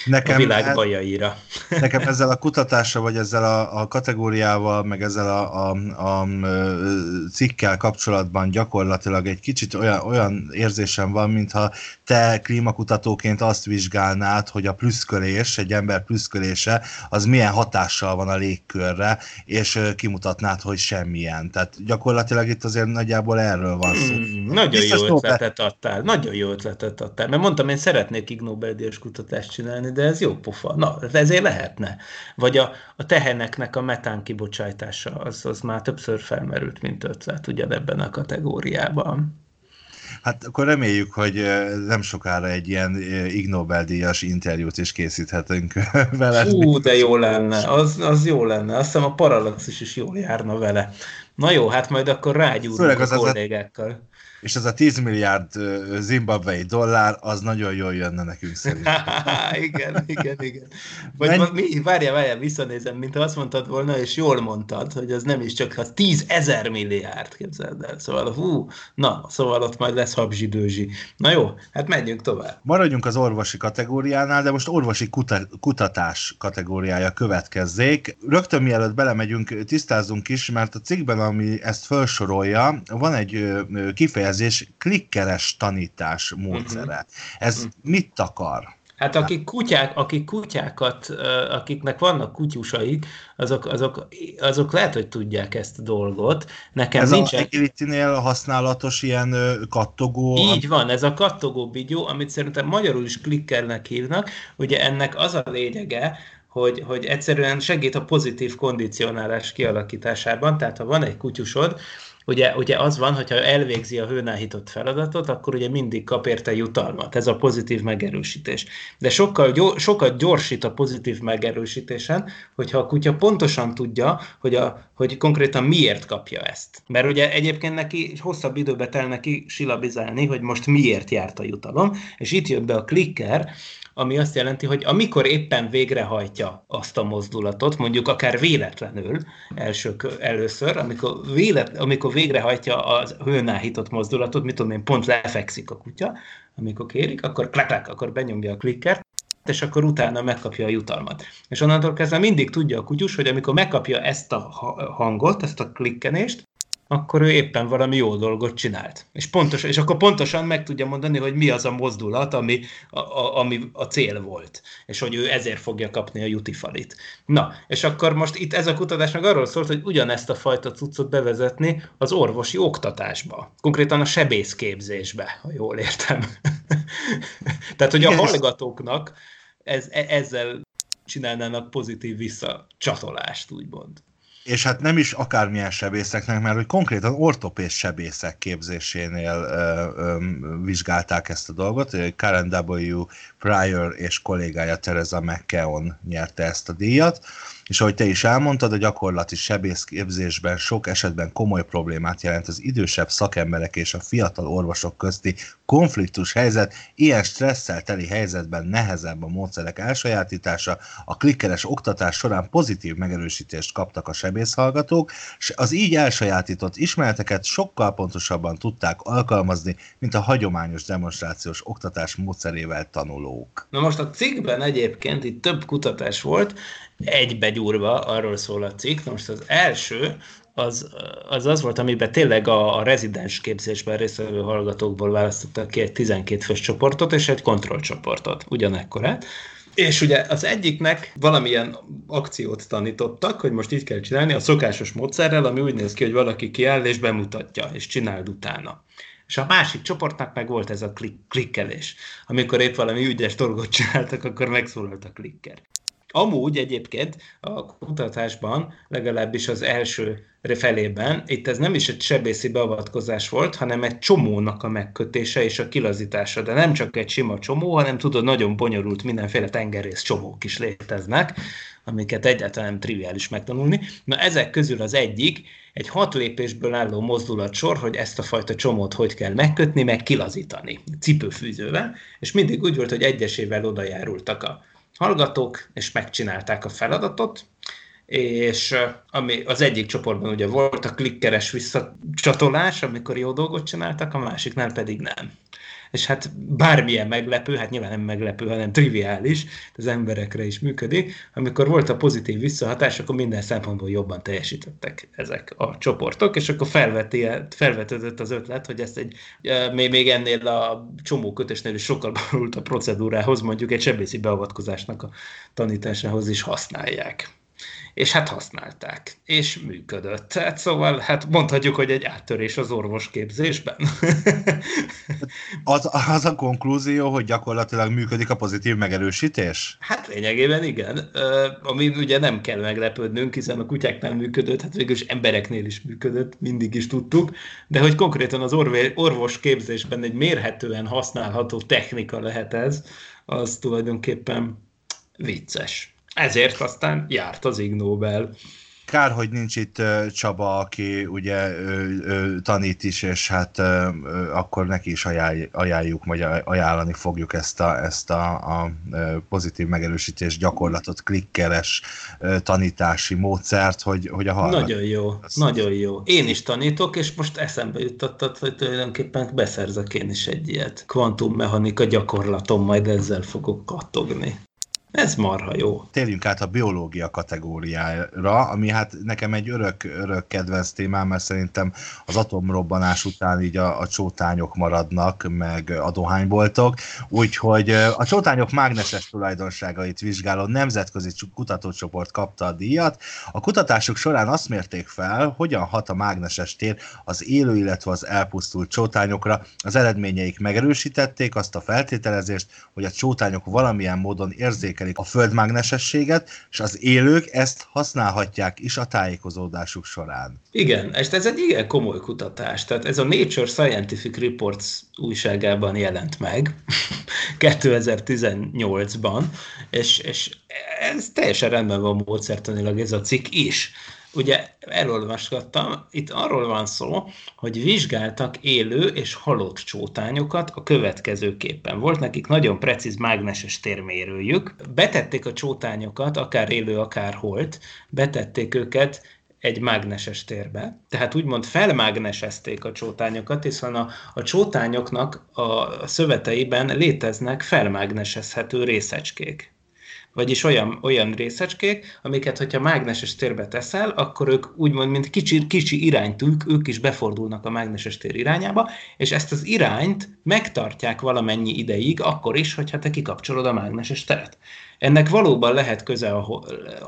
nekem, a világ bajaira. Nekem ezzel a kutatással, vagy ezzel a, a kategóriával, meg ezzel a, a, a cikkel kapcsolatban gyakorlatilag egy kicsit olyan, olyan érzésem van, mintha te klímakutatóként azt vizsgálnád, hogy a plüszkölés, egy ember plüszkölése, az milyen hatással van a légkörre, és kimutatnád, hogy semmilyen. Tehát gyakorlatilag itt azért nagyjából erről van szó. Mm, nagyon Biztos jó ötletet adtál, nagyon jó ötletet adtál, mert mondtam, én szeretnék Ig Nobel-díjas kutatást csinálni, de ez jó pofa. Na, ezért lehetne. Vagy a, a teheneknek a metán kibocsátása, az, az már többször felmerült, mint ötlet ugyanebben a kategóriában. Hát akkor reméljük, hogy nem sokára egy ilyen Ig Nobel-díjas interjút is készíthetünk vele. Hú, de jó lenne, az, az jó lenne. Azt hiszem a Parallaxis is jól járna vele. Na jó, hát majd akkor rágyúrunk a kollégákkal. Az és ez a 10 milliárd zimbabvei dollár, az nagyon jól jönne nekünk szerintem. igen, igen, igen. Vagy Menny... mi, várjál, várjál, visszanézem, mint azt mondtad volna, és jól mondtad, hogy az nem is csak az 10 ezer milliárd, képzeld el. Szóval, hú, na, szóval ott majd lesz habzsidőzsi. Na jó, hát menjünk tovább. Maradjunk az orvosi kategóriánál, de most orvosi kuta- kutatás kategóriája következzék. Rögtön mielőtt belemegyünk, tisztázzunk is, mert a cikkben, ami ezt felsorolja, van egy kifejezés, kifejezés klikkeres tanítás módszere. Uh-huh. Ez uh-huh. mit akar? Hát akik, kutyák, akik kutyákat, akiknek vannak kutyusaik, azok, azok, azok lehet, hogy tudják ezt a dolgot. Nekem ez nincsen... a Agility-nél használatos ilyen kattogó... Így van, ez a kattogó bigyó, amit szerintem magyarul is klikkernek hívnak. Ugye ennek az a lényege, hogy, hogy egyszerűen segít a pozitív kondicionálás kialakításában, tehát ha van egy kutyusod, ugye, ugye az van, hogyha elvégzi a hőnáhított feladatot, akkor ugye mindig kap érte jutalmat. Ez a pozitív megerősítés. De sokkal, gyors, sokkal gyorsít a pozitív megerősítésen, hogyha a kutya pontosan tudja, hogy, a, hogy konkrétan miért kapja ezt. Mert ugye egyébként neki hosszabb időbe tel neki silabizálni, hogy most miért járt a jutalom, és itt jön be a klikker, ami azt jelenti, hogy amikor éppen végrehajtja azt a mozdulatot, mondjuk akár véletlenül első, először, amikor, vélet, amikor végrehajtja a hőnáhított mozdulatot, mit tudom én, pont lefekszik a kutya, amikor kérik, akkor klak, klak akkor benyomja a klikkert, és akkor utána megkapja a jutalmat. És onnantól kezdve mindig tudja a kutyus, hogy amikor megkapja ezt a hangot, ezt a klikkenést, akkor ő éppen valami jó dolgot csinált. És, pontos, és akkor pontosan meg tudja mondani, hogy mi az a mozdulat, ami a, a, ami a cél volt, és hogy ő ezért fogja kapni a jutifalit. Na, és akkor most itt ez a kutatás meg arról szólt, hogy ugyanezt a fajta cuccot bevezetni az orvosi oktatásba, konkrétan a sebészképzésbe, ha jól értem. Tehát, hogy a hallgatóknak ez, e, ezzel csinálnának pozitív visszacsatolást, úgymond és hát nem is akármilyen sebészeknek, mert hogy konkrétan ortopéd sebészek képzésénél ö, ö, vizsgálták ezt a dolgot. Karen W. Pryor és kollégája Teresa McKeon nyerte ezt a díjat és ahogy te is elmondtad, a gyakorlati sebészképzésben sok esetben komoly problémát jelent az idősebb szakemberek és a fiatal orvosok közti konfliktus helyzet, ilyen stresszel teli helyzetben nehezebb a módszerek elsajátítása, a klikkeres oktatás során pozitív megerősítést kaptak a sebészhallgatók, és az így elsajátított ismereteket sokkal pontosabban tudták alkalmazni, mint a hagyományos demonstrációs oktatás módszerével tanulók. Na most a cikkben egyébként itt több kutatás volt, egybegyúrva, arról szól a cikk. Most az első, az, az az volt, amiben tényleg a, a rezidens képzésben résztvevő hallgatókból választottak ki egy 12 fős csoportot és egy kontrollcsoportot, ugyanekkorát. És ugye az egyiknek valamilyen akciót tanítottak, hogy most így kell csinálni, a szokásos módszerrel, ami úgy néz ki, hogy valaki kiáll és bemutatja, és csináld utána. És a másik csoportnak meg volt ez a klik- klikkelés. Amikor épp valami ügyes dolgot csináltak, akkor megszólalt a klikker. Amúgy egyébként a kutatásban, legalábbis az első felében, itt ez nem is egy sebészi beavatkozás volt, hanem egy csomónak a megkötése és a kilazítása. De nem csak egy sima csomó, hanem tudod, nagyon bonyolult mindenféle tengerész csomók is léteznek, amiket egyáltalán nem triviális megtanulni. Na ezek közül az egyik egy hat lépésből álló mozdulatsor, hogy ezt a fajta csomót hogy kell megkötni, meg kilazítani cipőfűzővel, és mindig úgy volt, hogy egyesével oda járultak a hallgatók, és megcsinálták a feladatot, és ami az egyik csoportban ugye volt a klikkeres visszacsatolás, amikor jó dolgot csináltak, a másiknál pedig nem és hát bármilyen meglepő, hát nyilván nem meglepő, hanem triviális, az emberekre is működik, amikor volt a pozitív visszahatás, akkor minden szempontból jobban teljesítettek ezek a csoportok, és akkor felveti, felvetődött az ötlet, hogy ezt egy, még, ennél a csomó kötésnél is sokkal borult a procedúrához, mondjuk egy sebészi beavatkozásnak a tanításához is használják és hát használták, és működött. Hát szóval hát mondhatjuk, hogy egy áttörés az orvosképzésben. az, az a konklúzió, hogy gyakorlatilag működik a pozitív megerősítés? Hát lényegében igen. Ami ugye nem kell meglepődnünk, hiszen a kutyáknál működött, hát végülis embereknél is működött, mindig is tudtuk, de hogy konkrétan az orvosképzésben egy mérhetően használható technika lehet ez, az tulajdonképpen vicces. Ezért aztán járt az Ig Nobel. Kár, hogy nincs itt Csaba, aki ugye ő, ő tanít is, és hát akkor neki is ajánl, ajánljuk, vagy ajánlani fogjuk ezt a, ezt a, a pozitív megerősítés gyakorlatot, klikkeres tanítási módszert, hogy, hogy a hallgat. Nagyon jó, ezt nagyon jó. Én is tanítok, és most eszembe jutottad, hogy tulajdonképpen beszerzek én is egy ilyet. Kvantummechanika gyakorlatom, majd ezzel fogok kattogni. Ez marha jó. Térjünk át a biológia kategóriára, ami hát nekem egy örök, örök kedvenc témám, mert szerintem az atomrobbanás után így a, a csótányok maradnak, meg a dohányboltok, úgyhogy a csótányok mágneses tulajdonságait vizsgáló nemzetközi kutatócsoport kapta a díjat. A kutatások során azt mérték fel, hogyan hat a mágneses tér az élő, illetve az elpusztult csótányokra. Az eredményeik megerősítették azt a feltételezést, hogy a csótányok valamilyen módon érzékelik a földmágnesességet, és az élők ezt használhatják is a tájékozódásuk során. Igen, és ez egy igen komoly kutatás. Tehát ez a Nature Scientific Reports újságában jelent meg 2018-ban, és, és ez teljesen rendben van módszertanilag ez a cikk is ugye elolvasgattam, itt arról van szó, hogy vizsgáltak élő és halott csótányokat a következőképpen. Volt nekik nagyon precíz mágneses térmérőjük, betették a csótányokat, akár élő, akár holt, betették őket egy mágneses térbe. Tehát úgymond felmágnesezték a csótányokat, hiszen a, a csótányoknak a szöveteiben léteznek felmágnesezhető részecskék vagyis olyan, olyan részecskék, amiket, hogyha mágneses térbe teszel, akkor ők úgymond, mint kicsi, kicsi iránytűk, ők is befordulnak a mágneses tér irányába, és ezt az irányt megtartják valamennyi ideig, akkor is, hogyha te kikapcsolod a mágneses teret. Ennek valóban lehet, köze,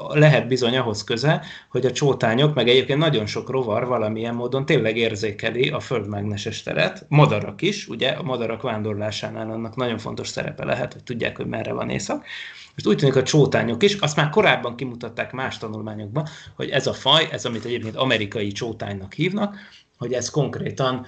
lehet bizony ahhoz köze, hogy a csótányok, meg egyébként nagyon sok rovar valamilyen módon tényleg érzékeli a földmágneses teret, madarak is, ugye? A madarak vándorlásánál annak nagyon fontos szerepe lehet, hogy tudják, hogy merre van észak, most úgy tűnik a csótányok is, azt már korábban kimutatták más tanulmányokban, hogy ez a faj, ez amit egyébként amerikai csótánynak hívnak, hogy ez konkrétan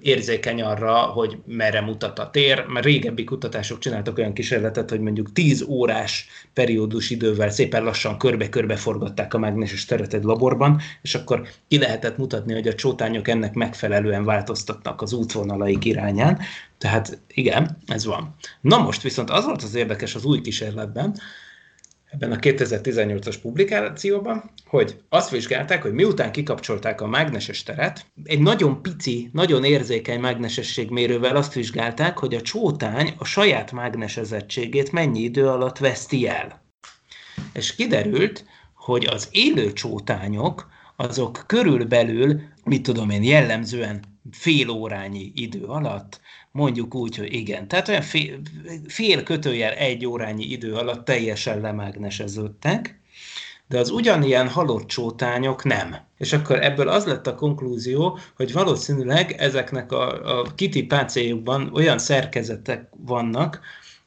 érzékeny arra, hogy merre mutat a tér, mert régebbi kutatások csináltak olyan kísérletet, hogy mondjuk 10 órás periódus idővel szépen lassan körbe-körbe forgatták a mágneses teret egy laborban, és akkor ki lehetett mutatni, hogy a csótányok ennek megfelelően változtatnak az útvonalaik irányán. Tehát igen, ez van. Na most viszont az volt az érdekes az új kísérletben, ebben a 2018-as publikációban, hogy azt vizsgálták, hogy miután kikapcsolták a mágneses teret, egy nagyon pici, nagyon érzékeny mágnesességmérővel azt vizsgálták, hogy a csótány a saját mágnesezettségét mennyi idő alatt veszti el. És kiderült, hogy az élő csótányok azok körülbelül, mit tudom én, jellemzően fél órányi idő alatt mondjuk úgy, hogy igen. Tehát olyan fél, fél kötőjel egy órányi idő alatt teljesen lemágneseződtek, de az ugyanilyen halott csótányok nem. És akkor ebből az lett a konklúzió, hogy valószínűleg ezeknek a, a kitipációkban olyan szerkezetek vannak,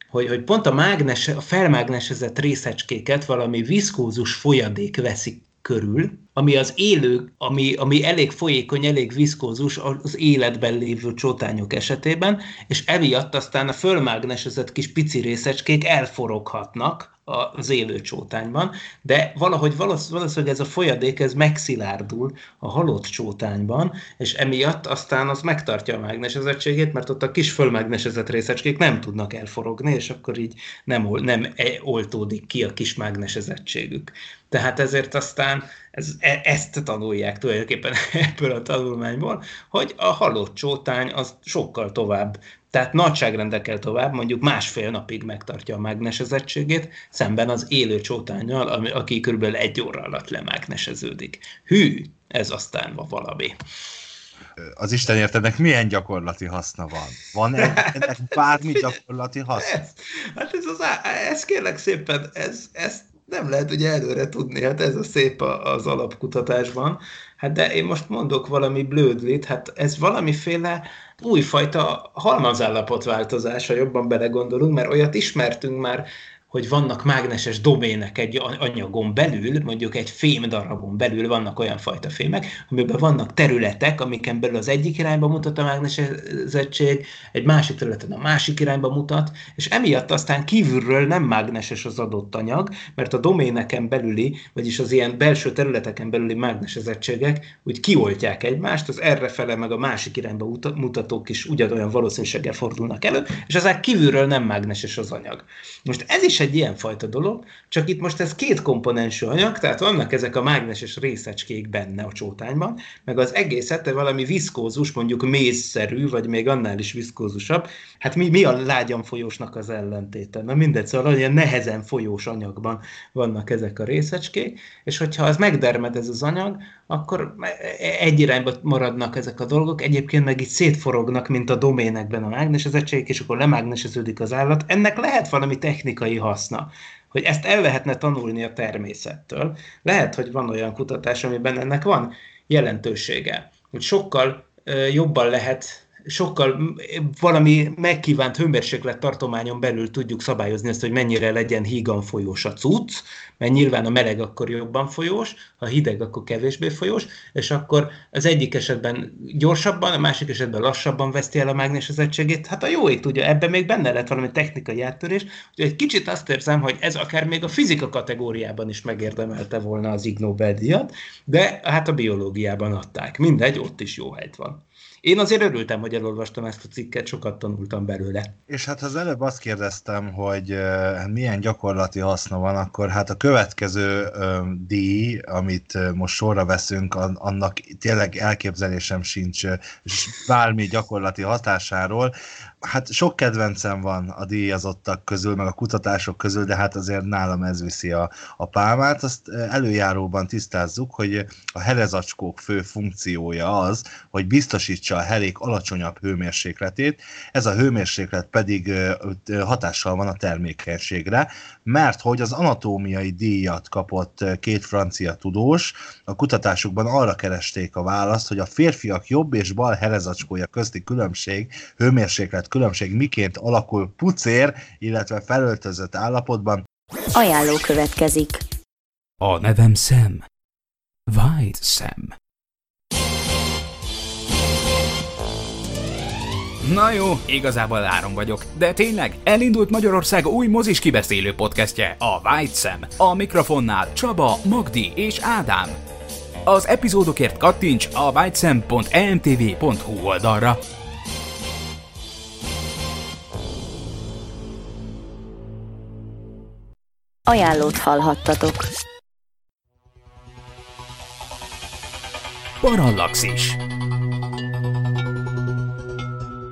hogy, hogy pont a, mágnes, a felmágnesezett részecskéket valami viszkózus folyadék veszik körül, ami az élő, ami, ami elég folyékony, elég viszkózus az életben lévő csótányok esetében, és emiatt aztán a fölmágnesezett kis pici részecskék elforoghatnak az élő csótányban, de valahogy valószínűleg ez a folyadék ez megszilárdul a halott csótányban, és emiatt aztán az megtartja a mágnesezettségét, mert ott a kis fölmágnesezett részecskék nem tudnak elforogni, és akkor így nem, nem e, oltódik ki a kis mágnesezettségük. Tehát ezért aztán ez, e, ezt tanulják tulajdonképpen ebből a tanulmányból, hogy a halott csótány az sokkal tovább, tehát nagyságrendekkel tovább, mondjuk másfél napig megtartja a mágnesezettségét, szemben az élő csótányjal, ami, aki kb. egy óra alatt lemágneseződik. Hű, ez aztán van valami az Isten értenek milyen gyakorlati haszna van? Van ennek bármi gyakorlati haszna? Ez, hát ez, az, ez kérlek szépen, ez, ez nem lehet ugye előre tudni, hát ez a szép az alapkutatásban. Hát de én most mondok valami blödlit, hát ez valamiféle újfajta halmazállapot változása, jobban belegondolunk, mert olyat ismertünk már hogy vannak mágneses domének egy anyagon belül, mondjuk egy fém darabon belül vannak olyan fajta fémek, amiben vannak területek, amiken belül az egyik irányba mutat a mágnesezettség, egy másik területen a másik irányba mutat, és emiatt aztán kívülről nem mágneses az adott anyag, mert a doméneken belüli, vagyis az ilyen belső területeken belüli mágnesezettségek úgy kioltják egymást, az errefele meg a másik irányba mutatók is ugyanolyan valószínűséggel fordulnak elő, és ezek kívülről nem mágneses az anyag. Most ez is egy ilyenfajta dolog, csak itt most ez két komponensű anyag, tehát vannak ezek a mágneses részecskék benne a csótányban, meg az egészet valami viszkózus, mondjuk mézszerű, vagy még annál is viszkózusabb. Hát mi, mi a lágyan folyósnak az ellentéte? Na mindegy, szóval ilyen nehezen folyós anyagban vannak ezek a részecskék, és hogyha az megdermed ez az anyag, akkor egy irányba maradnak ezek a dolgok, egyébként meg így szétforognak, mint a doménekben a mágnesezettség, és akkor lemágneseződik az állat. Ennek lehet valami technikai haszna, hogy ezt el lehetne tanulni a természettől. Lehet, hogy van olyan kutatás, amiben ennek van jelentősége, hogy sokkal jobban lehet sokkal valami megkívánt hőmérséklet tartományon belül tudjuk szabályozni ezt, hogy mennyire legyen hígan folyós a cucc, mert nyilván a meleg akkor jobban folyós, ha hideg, akkor kevésbé folyós, és akkor az egyik esetben gyorsabban, a másik esetben lassabban veszti el a mágnesezettségét. Hát a jó ég tudja, ebben még benne lett valami technikai áttörés, úgyhogy egy kicsit azt érzem, hogy ez akár még a fizika kategóriában is megérdemelte volna az Ig Nobel-díjat, de hát a biológiában adták. Mindegy, ott is jó helyt van. Én azért örültem, hogy elolvastam ezt a cikket, sokat tanultam belőle. És hát az előbb azt kérdeztem, hogy uh, milyen gyakorlati haszna van, akkor hát a következő díj, amit most sorra veszünk, annak tényleg elképzelésem sincs bármi gyakorlati hatásáról hát sok kedvencem van a díjazottak közül, meg a kutatások közül, de hát azért nálam ez viszi a, a pálmát. Azt előjáróban tisztázzuk, hogy a herezacskók fő funkciója az, hogy biztosítsa a herék alacsonyabb hőmérsékletét, ez a hőmérséklet pedig hatással van a termékenységre, mert hogy az anatómiai díjat kapott két francia tudós, a kutatásukban arra keresték a választ, hogy a férfiak jobb és bal herezacskója közti különbség, hőmérséklet különbség miként alakul pucér, illetve felöltözött állapotban. Ajánló következik. A nevem Sam. White Sam. Na jó, igazából áron vagyok, de tényleg elindult Magyarország új mozis kibeszélő podcastje, a White Sam. A mikrofonnál Csaba, Magdi és Ádám. Az epizódokért kattints a whitesam.emtv.hu oldalra. Ajánlót hallhattatok. Parallaxis.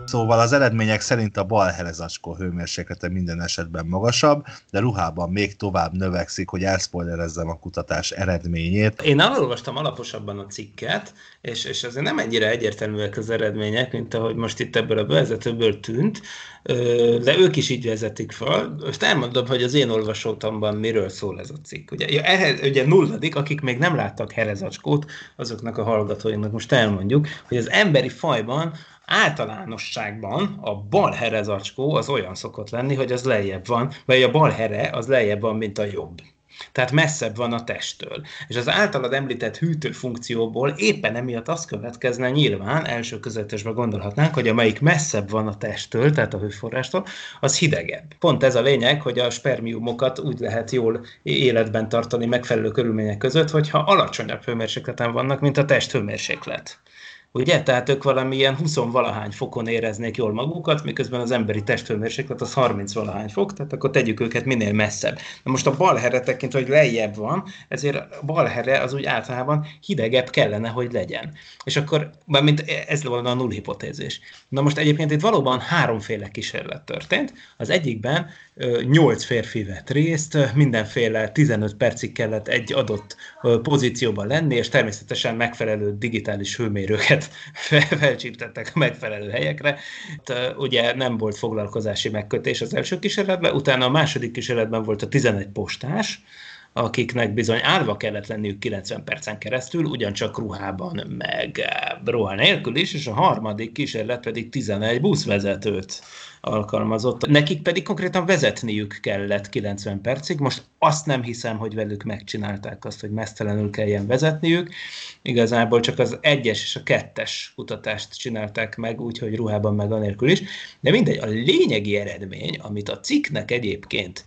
Szóval az eredmények szerint a bal helezacskó hőmérséklete minden esetben magasabb, de ruhában még tovább növekszik, hogy elszpoilerezzem a kutatás eredményét. Én elolvastam alaposabban a cikket, és, és azért nem ennyire egyértelműek az eredmények, mint ahogy most itt ebből a bevezetőből tűnt, de ők is így vezetik fel. Most elmondom, hogy az én olvasótamban miről szól ez a cikk. Ugye, ja, ehhez, ugye nulladik, akik még nem láttak herezacskót, azoknak a hallgatóinknak most elmondjuk, hogy az emberi fajban általánosságban a bal herezacskó az olyan szokott lenni, hogy az lejjebb van, vagy a bal here az lejjebb van, mint a jobb. Tehát messzebb van a testtől. És az általad említett hűtő funkcióból éppen emiatt az következne nyilván, első közvetesben gondolhatnánk, hogy amelyik messzebb van a testtől, tehát a hőforrástól, az hidegebb. Pont ez a lényeg, hogy a spermiumokat úgy lehet jól életben tartani megfelelő körülmények között, hogyha alacsonyabb hőmérsékleten vannak, mint a test hőmérséklet. Ugye? Tehát ők valamilyen 20-valahány fokon éreznék jól magukat, miközben az emberi testhőmérséklet az 30-valahány fok, tehát akkor tegyük őket minél messzebb. Na most a balhere tekintve, hogy lejjebb van, ezért a balhere az úgy általában hidegebb kellene, hogy legyen. És akkor, mint ez volna a null hipotézis. Na most egyébként itt valóban háromféle kísérlet történt. Az egyikben nyolc férfi vett részt, mindenféle 15 percig kellett egy adott pozícióban lenni, és természetesen megfelelő digitális hőmérőket felcsíptettek a megfelelő helyekre. Ugye nem volt foglalkozási megkötés az első kísérletben, utána a második kísérletben volt a 11 postás, akiknek bizony állva kellett lenniük 90 percen keresztül, ugyancsak ruhában, meg ruha nélkül is, és a harmadik kísérlet pedig 11 buszvezetőt alkalmazott. Nekik pedig konkrétan vezetniük kellett 90 percig. Most azt nem hiszem, hogy velük megcsinálták azt, hogy mesztelenül kelljen vezetniük. Igazából csak az egyes és a kettes kutatást csinálták meg, úgyhogy ruhában meg anélkül is. De mindegy, a lényegi eredmény, amit a cikknek egyébként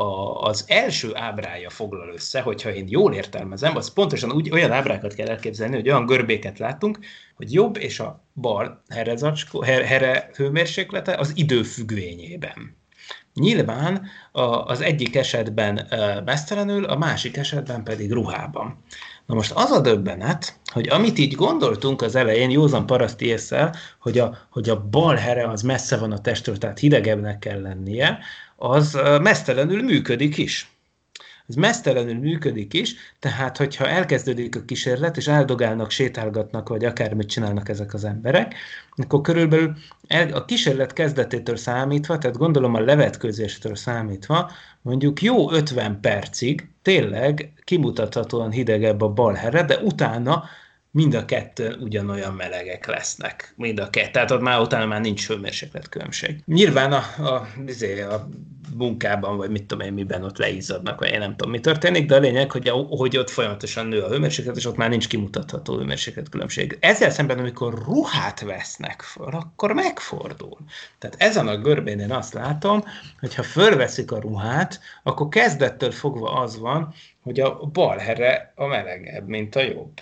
a, az első ábrája foglal össze, hogyha én jól értelmezem, az pontosan úgy, olyan ábrákat kell elképzelni, hogy olyan görbéket látunk, hogy jobb és a bal herezacskó, her, here hőmérséklete az idő függvényében. Nyilván a, az egyik esetben mesztelenül, a másik esetben pedig ruhában. Na most az a döbbenet, hogy amit így gondoltunk az elején, józan paraszti észre, hogy a, hogy a bal here az messze van a testről, tehát hidegebbnek kell lennie, az mesztelenül működik is. Ez mesztelenül működik is, tehát hogyha elkezdődik a kísérlet, és eldogálnak, sétálgatnak, vagy akármit csinálnak ezek az emberek, akkor körülbelül a kísérlet kezdetétől számítva, tehát gondolom a levetkőzéstől számítva, mondjuk jó 50 percig tényleg kimutathatóan hidegebb a balhere, de utána mind a kettő ugyanolyan melegek lesznek. Mind a kettő. Tehát ott már utána már nincs hőmérséklet különbség. Nyilván a, a, izé, a munkában, vagy mit tudom én, miben ott leizzadnak, vagy én nem tudom, mi történik, de a lényeg, hogy, hogy ott folyamatosan nő a hőmérséklet, és ott már nincs kimutatható hőmérséklet különbség. Ezzel szemben, amikor ruhát vesznek fel, akkor megfordul. Tehát ezen a görbén én azt látom, hogy ha fölveszik a ruhát, akkor kezdettől fogva az van, hogy a bal here a melegebb, mint a jobb.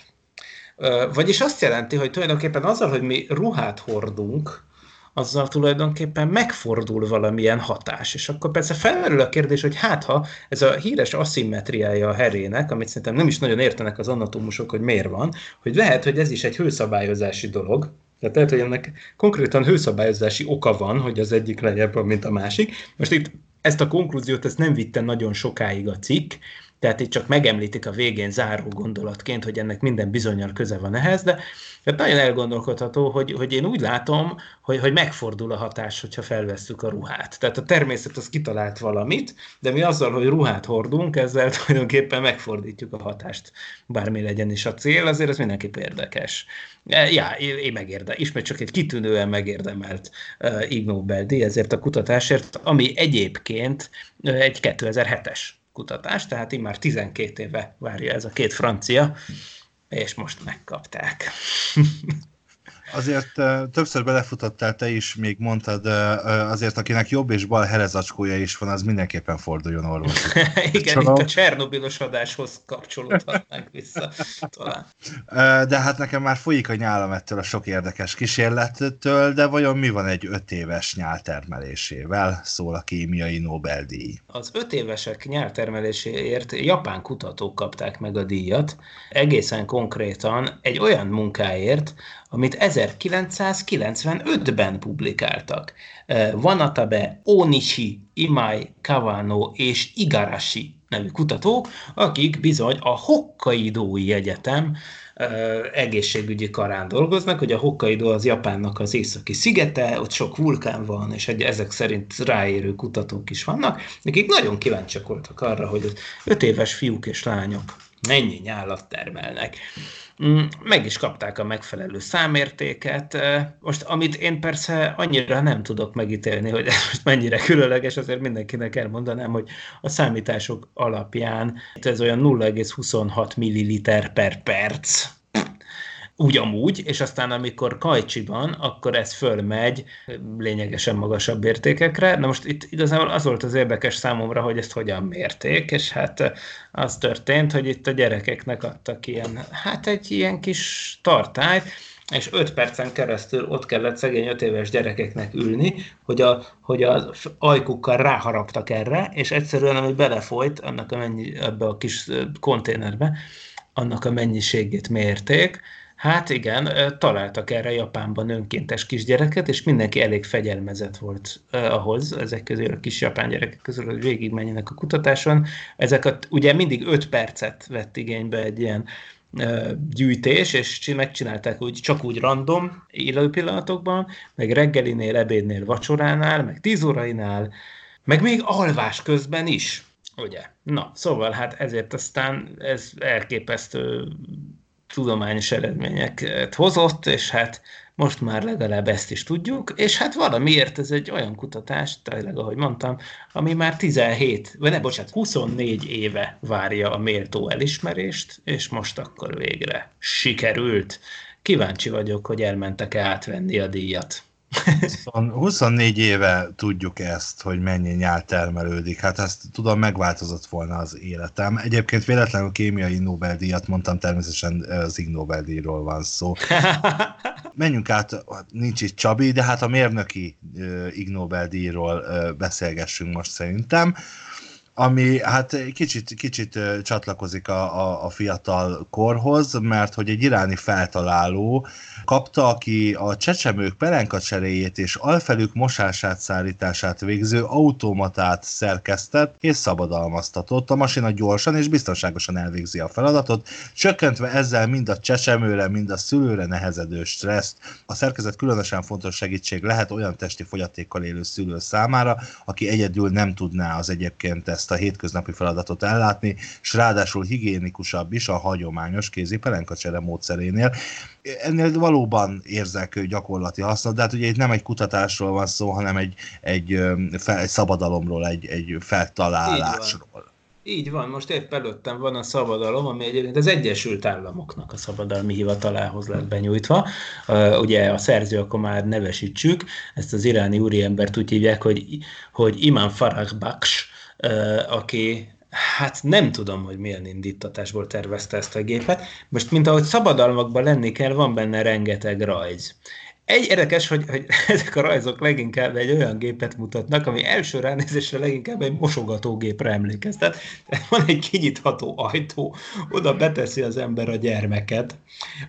Vagyis azt jelenti, hogy tulajdonképpen azzal, hogy mi ruhát hordunk, azzal tulajdonképpen megfordul valamilyen hatás. És akkor persze felmerül a kérdés, hogy hát ha ez a híres aszimmetriája a herének, amit szerintem nem is nagyon értenek az anatómusok, hogy miért van, hogy lehet, hogy ez is egy hőszabályozási dolog, tehát lehet, hogy ennek konkrétan hőszabályozási oka van, hogy az egyik lejjebb mint a másik. Most itt ezt a konklúziót ezt nem vitte nagyon sokáig a cikk, tehát itt csak megemlítik a végén záró gondolatként, hogy ennek minden bizonyal köze van ehhez, de tehát nagyon elgondolkodható, hogy, hogy én úgy látom, hogy, hogy megfordul a hatás, hogyha felvesszük a ruhát. Tehát a természet az kitalált valamit, de mi azzal, hogy ruhát hordunk, ezzel tulajdonképpen megfordítjuk a hatást, bármi legyen is a cél, azért ez mindenképp érdekes. E, ja, én megérde, ismét csak egy kitűnően megérdemelt uh, Ig Nobel-díj ezért a kutatásért, ami egyébként uh, egy 2007-es kutatás, tehát már 12 éve várja ez a két francia, és most megkapták. Azért többször belefutottál te is, még mondtad, azért akinek jobb és bal herezacskója is van, az mindenképpen forduljon orvosra. Igen, Csak itt a Csernobilos adáshoz kapcsolódhatnánk vissza talán. De hát nekem már folyik a nyálam ettől a sok érdekes kísérlettől, de vajon mi van egy öt éves nyáltermelésével, szól a kémiai Nobel-díj. Az öt évesek nyáltermeléséért japán kutatók kapták meg a díjat, egészen konkrétan egy olyan munkáért, amit 1995-ben publikáltak. Vanatabe Onishi, Imai Kawano és Igarashi nevű kutatók, akik bizony a Hokkaidói Egyetem egészségügyi karán dolgoznak, hogy a Hokkaido az Japánnak az északi szigete, ott sok vulkán van, és egy, ezek szerint ráérő kutatók is vannak, akik nagyon kíváncsiak voltak arra, hogy az öt éves fiúk és lányok mennyi nyálat termelnek. Mm, meg is kapták a megfelelő számértéket. Most, amit én persze annyira nem tudok megítélni, hogy ez most mennyire különleges, azért mindenkinek elmondanám, hogy a számítások alapján ez olyan 0,26 milliliter per perc, úgy amúgy, és aztán amikor kajcsiban, akkor ez fölmegy lényegesen magasabb értékekre. Na most itt igazából az volt az érdekes számomra, hogy ezt hogyan mérték, és hát az történt, hogy itt a gyerekeknek adtak ilyen, hát egy ilyen kis tartályt, és öt percen keresztül ott kellett szegény öt éves gyerekeknek ülni, hogy, a, hogy az ajkukkal ráharaptak erre, és egyszerűen, ami belefolyt annak a mennyi, ebbe a kis konténerbe, annak a mennyiségét mérték, Hát igen, találtak erre Japánban önkéntes kisgyereket, és mindenki elég fegyelmezett volt ahhoz, ezek közül a kis japán gyerekek közül, hogy végigmenjenek a kutatáson. Ezek a, ugye mindig 5 percet vett igénybe egy ilyen gyűjtés, és megcsinálták úgy, csak úgy random élő pillanatokban, meg reggelinél, ebédnél, vacsoránál, meg tíz órainál, meg még alvás közben is. Ugye? Na, szóval hát ezért aztán ez elképesztő tudományos eredményeket hozott, és hát most már legalább ezt is tudjuk, és hát valamiért ez egy olyan kutatás, tényleg, ahogy mondtam, ami már 17, vagy ne, bocsánat, 24 éve várja a méltó elismerést, és most akkor végre sikerült. Kíváncsi vagyok, hogy elmentek-e átvenni a díjat. 24 éve tudjuk ezt, hogy mennyi nyál termelődik. Hát ezt tudom, megváltozott volna az életem. Egyébként véletlenül kémiai Nobel-díjat mondtam, természetesen az Ig Nobel-díjról van szó. Menjünk át, nincs itt Csabi, de hát a mérnöki Ig Nobel-díjról beszélgessünk most szerintem ami hát kicsit, kicsit csatlakozik a, a, a fiatal korhoz, mert hogy egy iráni feltaláló kapta, aki a csecsemők cseréjét és alfelük mosását, szállítását végző automatát szerkesztett és szabadalmaztatott. A masina gyorsan és biztonságosan elvégzi a feladatot, csökkentve ezzel mind a csecsemőre, mind a szülőre nehezedő stresszt. A szerkezet különösen fontos segítség lehet olyan testi fogyatékkal élő szülő számára, aki egyedül nem tudná az egyébként ezt a hétköznapi feladatot ellátni, és ráadásul higiénikusabb is a hagyományos kézi pelenkacsere módszerénél ennél valóban érzek gyakorlati hasznot, de hát ugye itt nem egy kutatásról van szó, hanem egy, egy, fel, egy szabadalomról, egy, egy feltalálásról. Így van. Most épp előttem van a szabadalom, ami egyébként az Egyesült Államoknak a szabadalmi hivatalához lett benyújtva. Uh, ugye a szerző akkor már nevesítsük, ezt az iráni úriembert úgy hívják, hogy, hogy Imam Farah Baksh, aki Hát nem tudom, hogy milyen indítatásból tervezte ezt a gépet. Most, mint ahogy szabadalmakban lenni kell, van benne rengeteg rajz. Egy érdekes, hogy, hogy ezek a rajzok leginkább egy olyan gépet mutatnak, ami első ránézésre leginkább egy mosogatógépre emlékeztet. Tehát van egy kinyitható ajtó, oda beteszi az ember a gyermeket.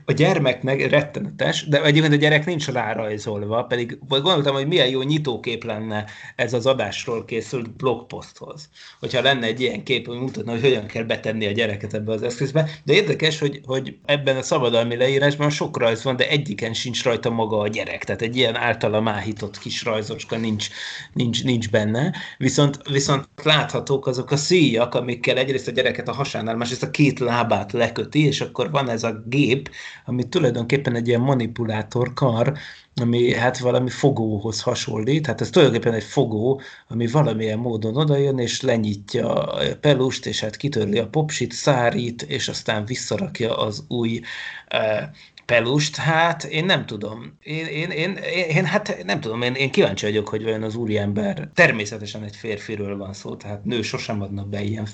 A gyermeknek rettenetes, de egyébként a gyerek nincs rárajzolva, pedig gondoltam, hogy milyen jó nyitókép lenne ez az adásról készült blogposthoz. Hogyha lenne egy ilyen kép, ami mutatna, hogy hogyan kell betenni a gyereket ebbe az eszközbe. De érdekes, hogy, hogy ebben a szabadalmi leírásban sok rajz van, de egyiken sincs rajta maga a gyerek, tehát egy ilyen általa máhított kis rajzocska nincs, nincs, nincs benne, viszont, viszont láthatók azok a szíjak, amikkel egyrészt a gyereket a hasánál, másrészt a két lábát leköti, és akkor van ez a gép, ami tulajdonképpen egy ilyen manipulátor kar, ami hát valami fogóhoz hasonlít, hát ez tulajdonképpen egy fogó, ami valamilyen módon odajön, és lenyitja a pelust, és hát kitörli a popsit, szárít, és aztán visszarakja az új eh, pelust, hát én nem tudom. Én, én, én, én, én hát nem tudom, én, én kíváncsi vagyok, hogy vajon az úriember, természetesen egy férfiről van szó, tehát nő sosem adnak be ilyen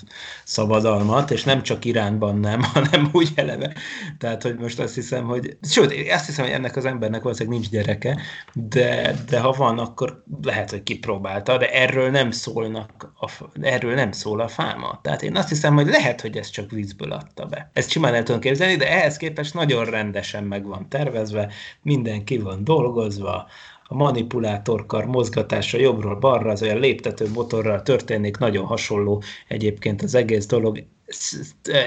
szabadalmat, és nem csak Iránban nem, hanem úgy eleve. Tehát, hogy most azt hiszem, hogy, sőt, azt hiszem, hogy ennek az embernek valószínűleg nincs gyereke, de, de ha van, akkor lehet, hogy kipróbálta, de erről nem szólnak, a, erről nem szól a fáma. Tehát én azt hiszem, hogy lehet, hogy ezt csak vízből adta be. Ezt simán el tudom képzelni, de ehhez képest nagyon rendesen meg van tervezve, minden ki van dolgozva, a manipulátorkar mozgatása jobbról balra, az olyan léptető motorral történik, nagyon hasonló egyébként az egész dolog,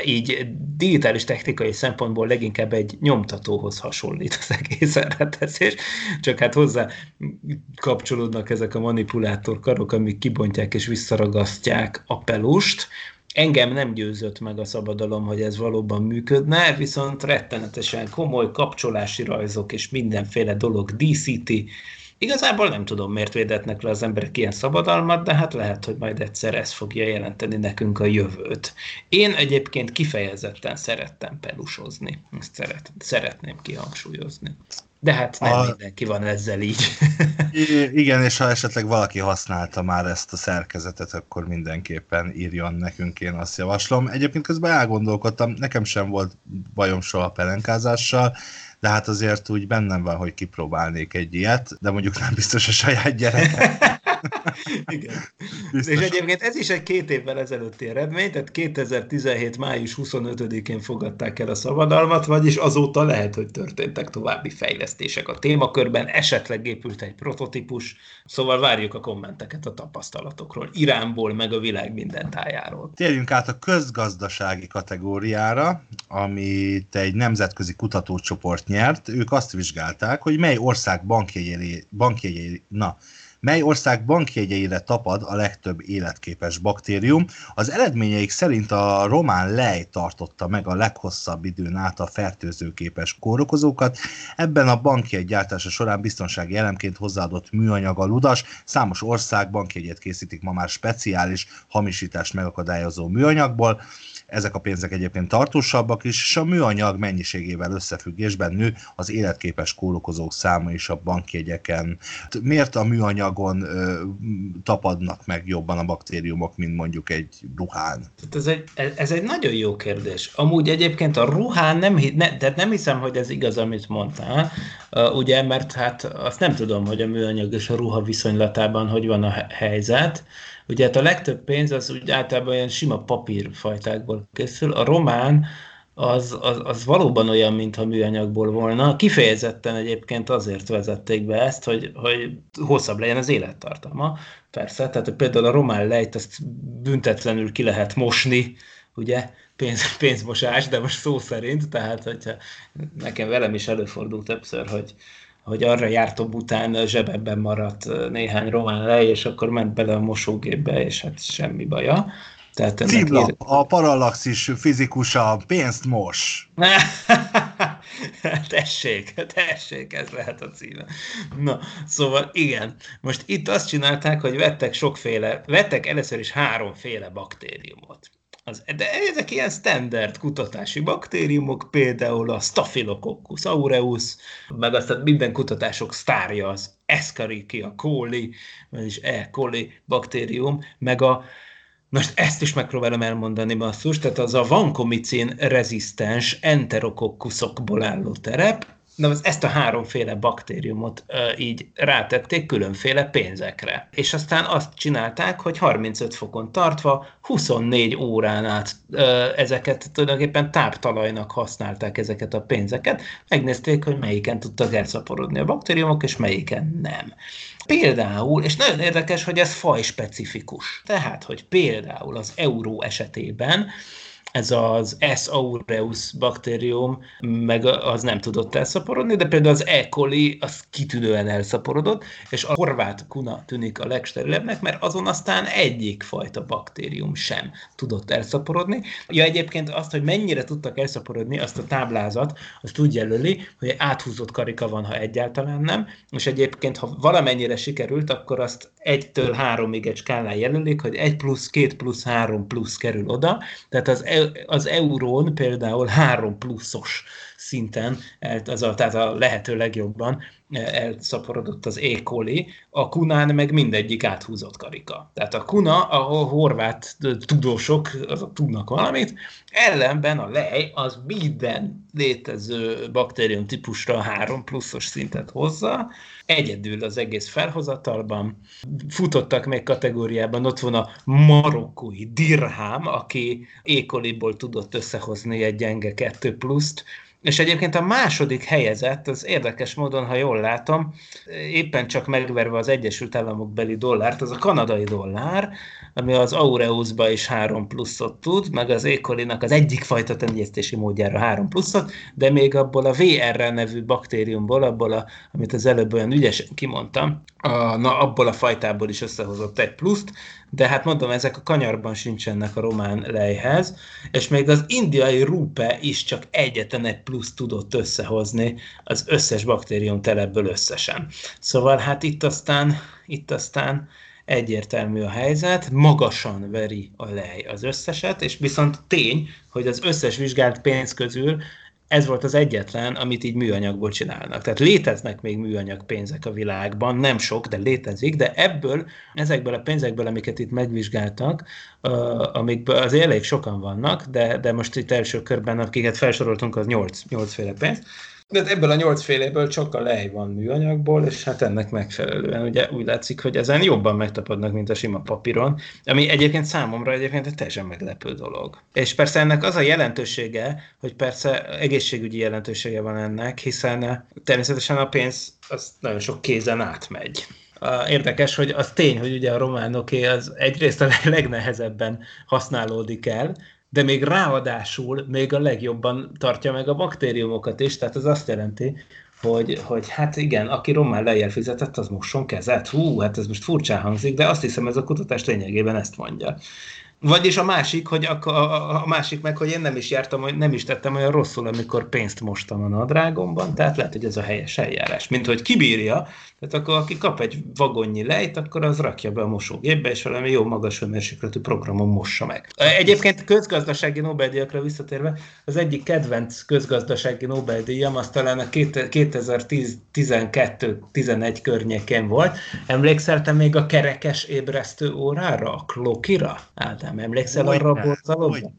így digitális technikai szempontból leginkább egy nyomtatóhoz hasonlít az egész elreteszés, csak hát hozzá kapcsolódnak ezek a manipulátorkarok, amik kibontják és visszaragasztják a pelust, Engem nem győzött meg a szabadalom, hogy ez valóban működne, viszont rettenetesen komoly kapcsolási rajzok és mindenféle dolog díszíti. Igazából nem tudom, miért védetnek le az emberek ilyen szabadalmat, de hát lehet, hogy majd egyszer ez fogja jelenteni nekünk a jövőt. Én egyébként kifejezetten szerettem pelusozni. Ezt szeret, szeretném kihangsúlyozni. De hát nem a... mindenki van ezzel így. Igen, és ha esetleg valaki használta már ezt a szerkezetet, akkor mindenképpen írjon nekünk, én azt javaslom. Egyébként közben elgondolkodtam, nekem sem volt bajom soha a pelenkázással, de hát azért úgy bennem van, hogy kipróbálnék egy ilyet, de mondjuk nem biztos a saját gyerek. Igen. Biztos. És egyébként ez is egy két évvel ezelőtti eredmény, tehát 2017. május 25-én fogadták el a szabadalmat, vagyis azóta lehet, hogy történtek további fejlesztések a témakörben, esetleg épült egy prototípus, szóval várjuk a kommenteket a tapasztalatokról, Iránból, meg a világ minden tájáról. Térjünk át a közgazdasági kategóriára, amit egy nemzetközi kutatócsoport nyert. Ők azt vizsgálták, hogy mely ország bankjegyei, bankjegyei na, mely ország bankjegyeire tapad a legtöbb életképes baktérium. Az eredményeik szerint a román lej tartotta meg a leghosszabb időn át a fertőzőképes kórokozókat. Ebben a bankjegy gyártása során biztonsági elemként hozzáadott műanyag a ludas. Számos ország bankjegyet készítik ma már speciális hamisítást megakadályozó műanyagból ezek a pénzek egyébként tartósabbak is, és a műanyag mennyiségével összefüggésben nő az életképes kórokozók száma is a bankjegyeken. Miért a műanyagon ö, tapadnak meg jobban a baktériumok, mint mondjuk egy ruhán? Ez egy, ez egy nagyon jó kérdés. Amúgy egyébként a ruhán nem, ne, de nem hiszem, hogy ez igaz, amit mondtál, ugye, mert hát azt nem tudom, hogy a műanyag és a ruha viszonylatában hogy van a helyzet, Ugye hát a legtöbb pénz az úgy általában olyan sima papírfajtákból készül. A román az, az, az valóban olyan, mintha műanyagból volna. Kifejezetten egyébként azért vezették be ezt, hogy, hogy hosszabb legyen az élettartama. Persze, tehát például a román lejt azt büntetlenül ki lehet mosni, ugye, pénz, pénzmosás, de most szó szerint, tehát hogyha nekem velem is előfordult többször, hogy, hogy arra jártam után zsebebben maradt néhány román lej, és akkor ment bele a mosógépbe, és hát semmi baja. Tehát Cibla, ér... a parallaxis fizikusa pénzt mos. tessék, tessék, ez lehet a címe. Na, szóval igen, most itt azt csinálták, hogy vettek sokféle, vettek először is háromféle baktériumot. Az, de ezek ilyen standard kutatási baktériumok, például a Staphylococcus aureus, meg aztán minden kutatások sztárja az Escherichia coli, vagyis E. coli baktérium, meg a most ezt is megpróbálom elmondani basszus, tehát az a vancomicin rezisztens enterokokkuszokból álló terep, Na, ezt a háromféle baktériumot e, így rátették különféle pénzekre. És aztán azt csinálták, hogy 35 fokon tartva 24 órán át e, ezeket tulajdonképpen táptalajnak használták ezeket a pénzeket. Megnézték, hogy melyiken tudtak elszaporodni a baktériumok, és melyiken nem. Például, és nagyon érdekes, hogy ez fajspecifikus. Tehát, hogy például az euró esetében ez az S. aureus baktérium, meg az nem tudott elszaporodni, de például az E. coli az kitűnően elszaporodott, és a horvát kuna tűnik a legsterilebbnek, mert azon aztán egyik fajta baktérium sem tudott elszaporodni. Ja, egyébként azt, hogy mennyire tudtak elszaporodni, azt a táblázat, azt úgy jelöli, hogy áthúzott karika van, ha egyáltalán nem, és egyébként, ha valamennyire sikerült, akkor azt egytől háromig egy skálán jelölik, hogy egy plusz, két plusz, három plusz kerül oda, tehát az, az eurón például három pluszos szinten, az a, tehát a lehető legjobban e, elszaporodott az E. coli, a kunán meg mindegyik áthúzott karika. Tehát a kuna, a horvát tudósok azok tudnak valamit, ellenben a lej az minden létező baktérium típusra három pluszos szintet hozza, egyedül az egész felhozatalban. Futottak még kategóriában, ott van a marokkói Dirham, aki ékoliból tudott összehozni egy gyenge 2 pluszt, és egyébként a második helyezett, az érdekes módon, ha jól látom, éppen csak megverve az Egyesült Államok beli dollárt, az a kanadai dollár, ami az Aureusba is 3 pluszot tud, meg az ékolinak az egyik fajta tenyésztési módjára 3 pluszot, de még abból a VRR nevű baktériumból, abból, a, amit az előbb olyan ügyesen kimondtam, a, na abból a fajtából is összehozott egy pluszt, de hát mondom, ezek a kanyarban sincsenek a román lejhez, és még az indiai rupe is csak egyetlen egy plusz tudott összehozni az összes baktérium telebből összesen. Szóval hát itt aztán, itt aztán egyértelmű a helyzet, magasan veri a lej az összeset, és viszont tény, hogy az összes vizsgált pénz közül ez volt az egyetlen, amit így műanyagból csinálnak. Tehát léteznek még műanyag pénzek a világban, nem sok, de létezik, de ebből, ezekből a pénzekből, amiket itt megvizsgáltak, uh, amikből azért elég sokan vannak, de, de most itt első körben, akiket felsoroltunk, az 8, 8 féle pénz, de ebből a nyolcféléből csak a lej van műanyagból, és hát ennek megfelelően ugye úgy látszik, hogy ezen jobban megtapadnak, mint a sima papíron, ami egyébként számomra egyébként egy teljesen meglepő dolog. És persze ennek az a jelentősége, hogy persze egészségügyi jelentősége van ennek, hiszen természetesen a pénz az nagyon sok kézen átmegy. Érdekes, hogy az tény, hogy ugye a románoké az egyrészt a legnehezebben használódik el, de még ráadásul még a legjobban tartja meg a baktériumokat is, tehát ez azt jelenti, hogy, hogy hát igen, aki rommá lejjel fizetett, az mosson kezet. Hú, hát ez most furcsán hangzik, de azt hiszem ez a kutatás lényegében ezt mondja. Vagyis a másik, hogy a, a, a másik meg, hogy én nem is jártam, nem is tettem olyan rosszul, amikor pénzt mostam a nadrágomban, tehát lehet, hogy ez a helyes eljárás. Mint hogy kibírja, tehát akkor aki kap egy vagonnyi lejt, akkor az rakja be a mosógépbe, és valami jó magas hőmérsékletű programon mossa meg. Egyébként közgazdasági Nobel-díjakra visszatérve, az egyik kedvenc közgazdasági Nobel-díjam az talán a 2012-11 környékén volt. Emlékszel te még a kerekes ébresztő órára, a klokira? Ádám, emlékszel hogy arra a borzalomra?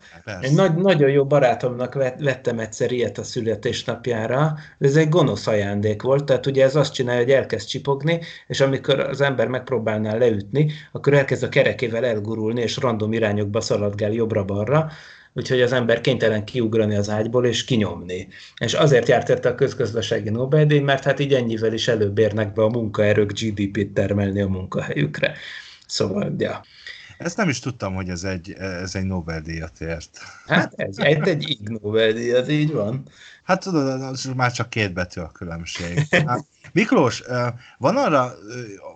Egy nagy, nagyon jó barátomnak vettem egyszer ilyet a születésnapjára, ez egy gonosz ajándék volt, tehát ugye ez azt csinálja, hogy elkezd csipogni, és amikor az ember megpróbálná leütni, akkor elkezd a kerekével elgurulni, és random irányokba szaladgál jobbra-balra, úgyhogy az ember kénytelen kiugrani az ágyból és kinyomni. És azért járt érte a közgazdasági Nobel-díj, mert hát így ennyivel is előbb érnek be a munkaerők GDP-t termelni a munkahelyükre. Szóval, ja. Ezt nem is tudtam, hogy ez egy, ez egy Nobel-díjat ért. Hát ez egy, egy Ig Nobel-díjat, így van. Hát tudod, az már csak két betű a különbség. Hát, Miklós, van arra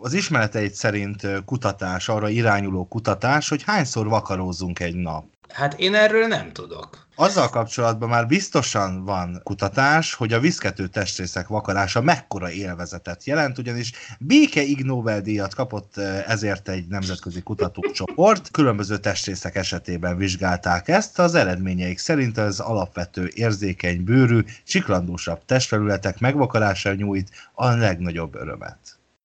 az ismereteid szerint kutatás, arra irányuló kutatás, hogy hányszor vakarózzunk egy nap? Hát én erről nem tudok. Azzal kapcsolatban már biztosan van kutatás, hogy a viszkető testrészek vakarása mekkora élvezetet jelent, ugyanis Béke Ig Nobel-díjat kapott ezért egy nemzetközi kutatócsoport. Különböző testrészek esetében vizsgálták ezt. Az eredményeik szerint az alapvető érzékeny bőrű, csiklandósabb testfelületek megvakarása nyújt a legnagyobb örömet.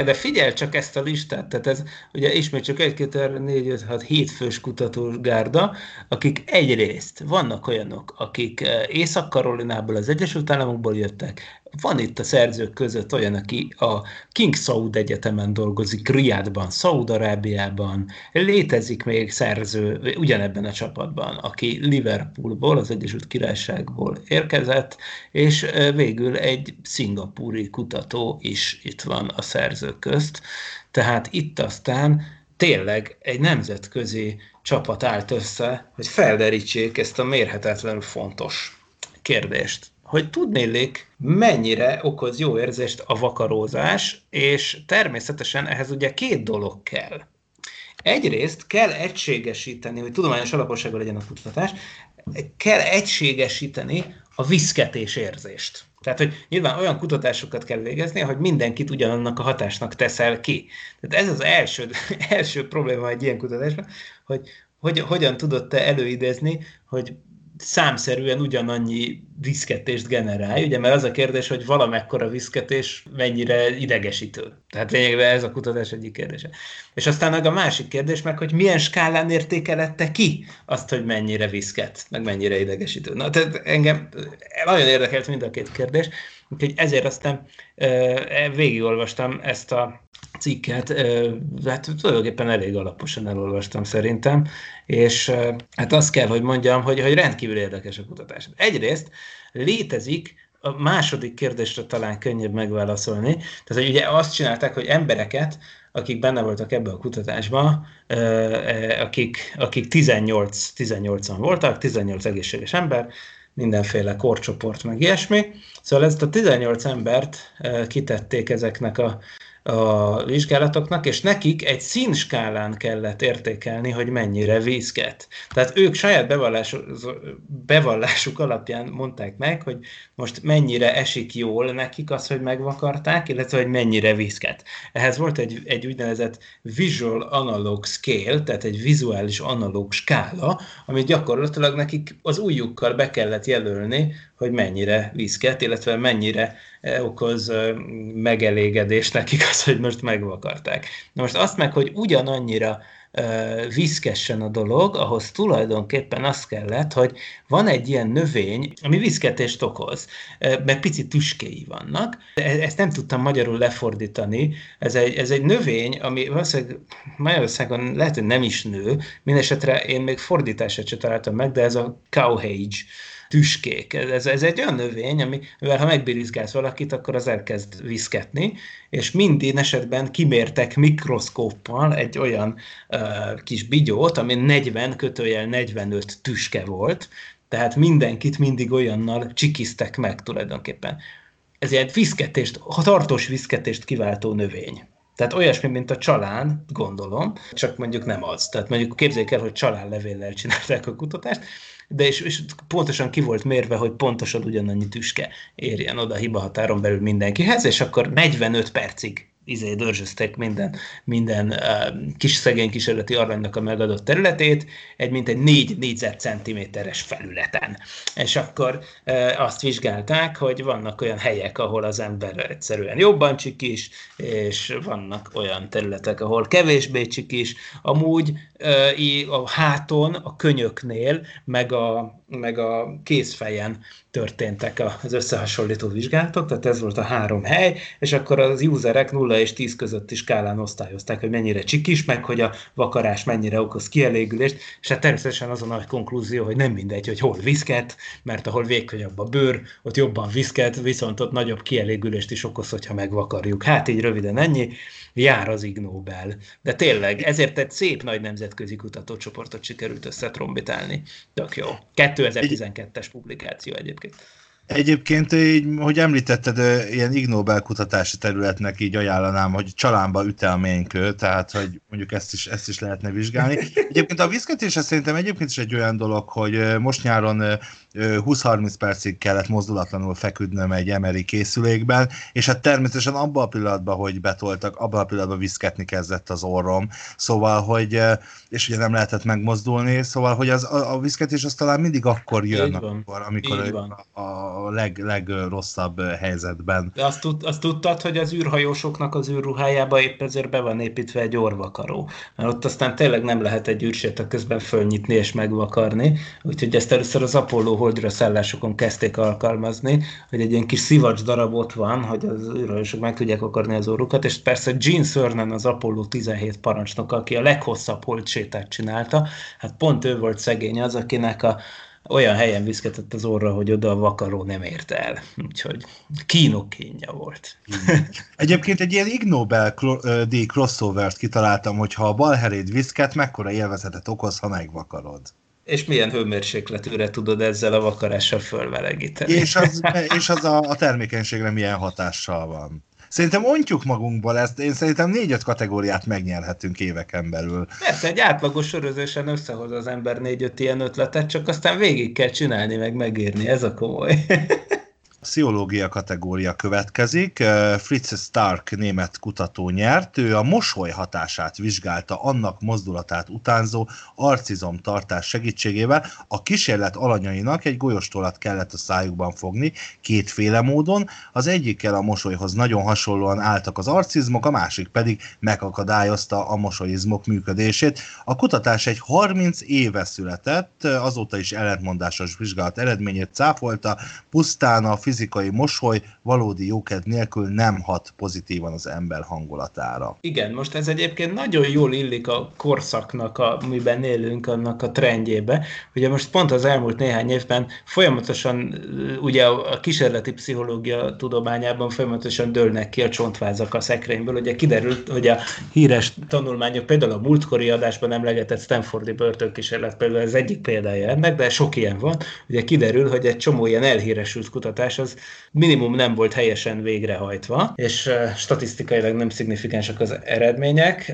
igen, de figyelj csak ezt a listát, tehát ez ugye ismét csak 1, 2, 3, 4, 5, 6, 7 fős kutatórgárda, akik egyrészt vannak olyanok, akik eh, Észak-Karolinából, az Egyesült Államokból jöttek, van itt a szerzők között olyan, aki a King Saud Egyetemen dolgozik, Riadban, Szaud-Arábiában, létezik még szerző ugyanebben a csapatban, aki Liverpoolból, az Egyesült Királyságból érkezett, és végül egy szingapúri kutató is itt van a szerzők közt. Tehát itt aztán tényleg egy nemzetközi csapat állt össze, hogy felderítsék ezt a mérhetetlenül fontos kérdést hogy tudnélik, mennyire okoz jó érzést a vakarózás, és természetesen ehhez ugye két dolog kell. Egyrészt kell egységesíteni, hogy tudományos alapossággal legyen a kutatás, kell egységesíteni a viszketés érzést. Tehát, hogy nyilván olyan kutatásokat kell végezni, hogy mindenkit ugyanannak a hatásnak teszel ki. Tehát ez az első, első probléma egy ilyen kutatásban, hogy, hogy hogyan tudod te előidézni, hogy számszerűen ugyanannyi viszketést generálj, ugye, mert az a kérdés, hogy valamekkora viszketés mennyire idegesítő. Tehát lényegében ez a kutatás egyik kérdése. És aztán meg a másik kérdés meg, hogy milyen skálán értékelette ki azt, hogy mennyire viszket, meg mennyire idegesítő. Na, tehát engem nagyon érdekelt mind a két kérdés, úgyhogy ezért aztán végigolvastam ezt a cikket, hát tulajdonképpen elég alaposan elolvastam szerintem, és hát azt kell, hogy mondjam, hogy, hogy rendkívül érdekes a kutatás. Egyrészt létezik a második kérdésre talán könnyebb megválaszolni. Tehát, hogy ugye azt csinálták, hogy embereket, akik benne voltak ebbe a kutatásban, akik, akik 18, 18-an voltak, 18 egészséges ember, mindenféle korcsoport, meg ilyesmi. Szóval ezt a 18 embert kitették ezeknek a a vizsgálatoknak, és nekik egy színskálán kellett értékelni, hogy mennyire vízket. Tehát ők saját bevallásuk, bevallásuk alapján mondták meg, hogy most mennyire esik jól nekik az, hogy megvakarták, illetve hogy mennyire vízket. Ehhez volt egy, egy úgynevezett visual analog scale, tehát egy vizuális analóg skála, amit gyakorlatilag nekik az újjukkal be kellett jelölni, hogy mennyire vízket, illetve mennyire eh, okoz eh, megelégedés nekik az, hogy most megvakarták. Na most azt meg, hogy ugyanannyira vízkessen a dolog, ahhoz tulajdonképpen az kellett, hogy van egy ilyen növény, ami vízketést okoz, meg picit tüskéi vannak. E-, ezt nem tudtam magyarul lefordítani. Ez egy, ez egy növény, ami valószínűleg Magyarországon lehet, hogy nem is nő, mindesetre én még fordítását sem találtam meg, de ez a cowhage tüskék. Ez, ez egy olyan növény, ami, mivel ha megbirizgálsz valakit, akkor az elkezd viszketni, és minden esetben kimértek mikroszkóppal egy olyan uh, kis bigyót, ami 40 kötőjel 45 tüske volt, tehát mindenkit mindig olyannal csikiztek meg tulajdonképpen. Ez egy viszketést, tartós viszketést kiváltó növény. Tehát olyasmi, mint a csalán, gondolom, csak mondjuk nem az. Tehát mondjuk képzeljük el, hogy csalánlevéllel csinálták a kutatást, de és, és pontosan ki volt mérve, hogy pontosan ugyanannyi tüske érjen oda a hibahatáron belül mindenkihez, és akkor 45 percig izé dörzsöztek minden, minden uh, kis szegény kísérleti aranynak a megadott területét, egy mint egy 4 négyzetcentiméteres felületen. És akkor uh, azt vizsgálták, hogy vannak olyan helyek, ahol az ember egyszerűen jobban csikis, és vannak olyan területek, ahol kevésbé csikis. Amúgy uh, a háton, a könyöknél, meg a, meg a kézfejen történtek az összehasonlító vizsgálatok, tehát ez volt a három hely, és akkor az userek 0 és 10 közötti skálán osztályozták, hogy mennyire csikis, meg hogy a vakarás mennyire okoz kielégülést, és hát természetesen az a nagy konklúzió, hogy nem mindegy, hogy hol viszket, mert ahol vékonyabb a bőr, ott jobban viszket, viszont ott nagyobb kielégülést is okoz, hogyha megvakarjuk. Hát így röviden ennyi, jár az Ig Nobel. De tényleg, ezért egy szép nagy nemzetközi kutatócsoportot sikerült összetrombitálni. Tök jó. 2012-es publikáció egyébként. Egyébként, így, hogy említetted, ilyen Ig Nobel kutatási területnek így ajánlanám, hogy csalánba ütelménykő, tehát hogy mondjuk ezt is, ezt is lehetne vizsgálni. Egyébként a viszketése szerintem egyébként is egy olyan dolog, hogy most nyáron 20-30 percig kellett mozdulatlanul feküdnöm egy emeri készülékben, és hát természetesen abban a pillanatban, hogy betoltak, abban a pillanatban viszketni kezdett az orrom, szóval, hogy, és ugye nem lehetett megmozdulni, szóval, hogy az, a, a viszketés az talán mindig akkor jön, amikor, amikor a, a leg, legrosszabb helyzetben. De azt, tud, azt tudtad, hogy az űrhajósoknak az űrruhájába épp ezért be van építve egy orvakaró, mert ott aztán tényleg nem lehet egy űrséta közben fölnyitni és megvakarni, úgyhogy ezt először az Apollo holdra szállásokon kezdték alkalmazni, hogy egy ilyen kis szivacs darab ott van, hogy az űrhajósok meg tudják akarni az orrukat, és persze Gene Cernan az Apollo 17 parancsnok, aki a leghosszabb holdsétát csinálta, hát pont ő volt szegény az, akinek a olyan helyen viszketett az orra, hogy oda a vakaró nem ért el. Úgyhogy kínok kínja volt. Egyébként egy ilyen Ig Nobel díj crossover-t kitaláltam, hogy ha a balheréd viszket, mekkora élvezetet okoz, ha megvakarod és milyen hőmérsékletűre tudod ezzel a vakarással fölmelegíteni. És az, és az a, a termékenységre milyen hatással van. Szerintem ontjuk magunkból ezt, én szerintem négy-öt kategóriát megnyerhetünk éveken belül. Persze, egy átlagos sörözésen összehoz az ember négy-öt ilyen ötletet, csak aztán végig kell csinálni, meg megírni, ez a komoly. Pszichológia kategória következik. Fritz Stark német kutató nyert. Ő a mosoly hatását vizsgálta annak mozdulatát utánzó arcizom tartás segítségével. A kísérlet alanyainak egy golyóstolat kellett a szájukban fogni, kétféle módon. Az egyikkel a mosolyhoz nagyon hasonlóan álltak az arcizmok, a másik pedig megakadályozta a mosolyizmok működését. A kutatás egy 30 éve született, azóta is ellentmondásos vizsgálat eredményét cáfolta, pusztán a fizikai mosoly valódi jókedv nélkül nem hat pozitívan az ember hangulatára. Igen, most ez egyébként nagyon jól illik a korszaknak, amiben élünk, annak a trendjébe. Ugye most pont az elmúlt néhány évben folyamatosan, ugye a kísérleti pszichológia tudományában folyamatosan dőlnek ki a csontvázak a szekrényből. Ugye kiderült, hogy a híres tanulmányok, például a múltkori adásban emlegetett Stanfordi börtönkísérlet például az egyik példája ennek, de sok ilyen van. Ugye kiderül, hogy egy csomó ilyen elhíresült kutatás az minimum nem volt helyesen végrehajtva, és statisztikailag nem szignifikánsak az eredmények,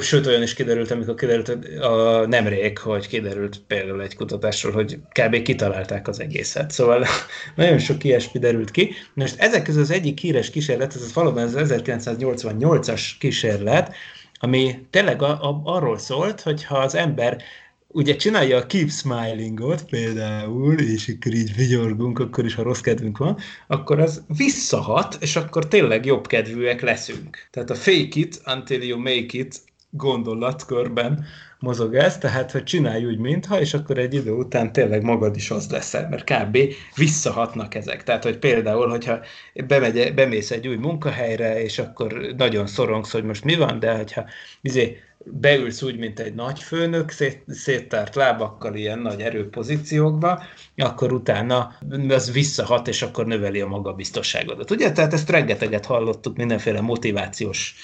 sőt olyan is kiderült, amikor kiderült a nemrég, hogy kiderült például egy kutatásról, hogy kb. kitalálták az egészet. Szóval nagyon sok ilyesmi derült ki. Most ezek közül az egyik híres kísérlet, ez valóban az 1988-as kísérlet, ami tényleg a, arról szólt, hogy ha az ember ugye csinálja a keep smilingot például, és akkor így vigyorgunk, akkor is, ha rossz kedvünk van, akkor az visszahat, és akkor tényleg jobb kedvűek leszünk. Tehát a fake it until you make it gondolatkörben mozog ez, tehát hogy csinálj úgy, mintha, és akkor egy idő után tényleg magad is az leszel, mert kb. visszahatnak ezek. Tehát, hogy például, hogyha bemegy, bemész egy új munkahelyre, és akkor nagyon szorongsz, hogy most mi van, de hogyha izé, beülsz úgy, mint egy nagy főnök, szét, széttárt lábakkal ilyen nagy erőpozíciókba, akkor utána az visszahat, és akkor növeli a magabiztosságodat. Ugye? Tehát ezt rengeteget hallottuk mindenféle motivációs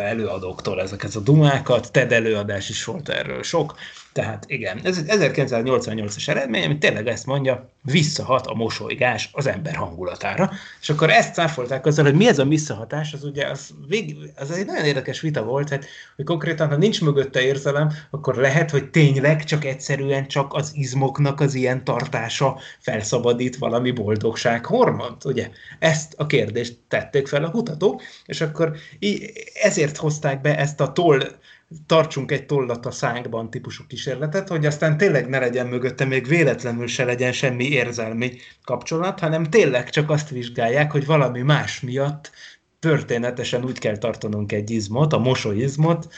előadóktól ezeket a dumákat, TED előadás is volt erről sok, tehát igen, ez egy 1988-as eredmény, ami tényleg ezt mondja, visszahat a mosolygás az ember hangulatára, és akkor ezt cáfolták azzal, hogy mi ez a visszahatás, az ugye az, vég, az egy nagyon érdekes vita volt, hát, hogy konkrétan, ha nincs mögötte érzelem, akkor lehet, hogy tényleg csak egyszerűen csak az izmoknak az ilyen tartása felszabadít valami boldogság hormont, ugye? Ezt a kérdést tették fel a kutatók, és akkor ezért hozták be ezt a toll tartsunk egy tollat a szánkban típusú kísérletet, hogy aztán tényleg ne legyen mögötte még véletlenül se legyen semmi érzelmi kapcsolat, hanem tényleg csak azt vizsgálják, hogy valami más miatt történetesen úgy kell tartanunk egy izmot, a mosolyizmot,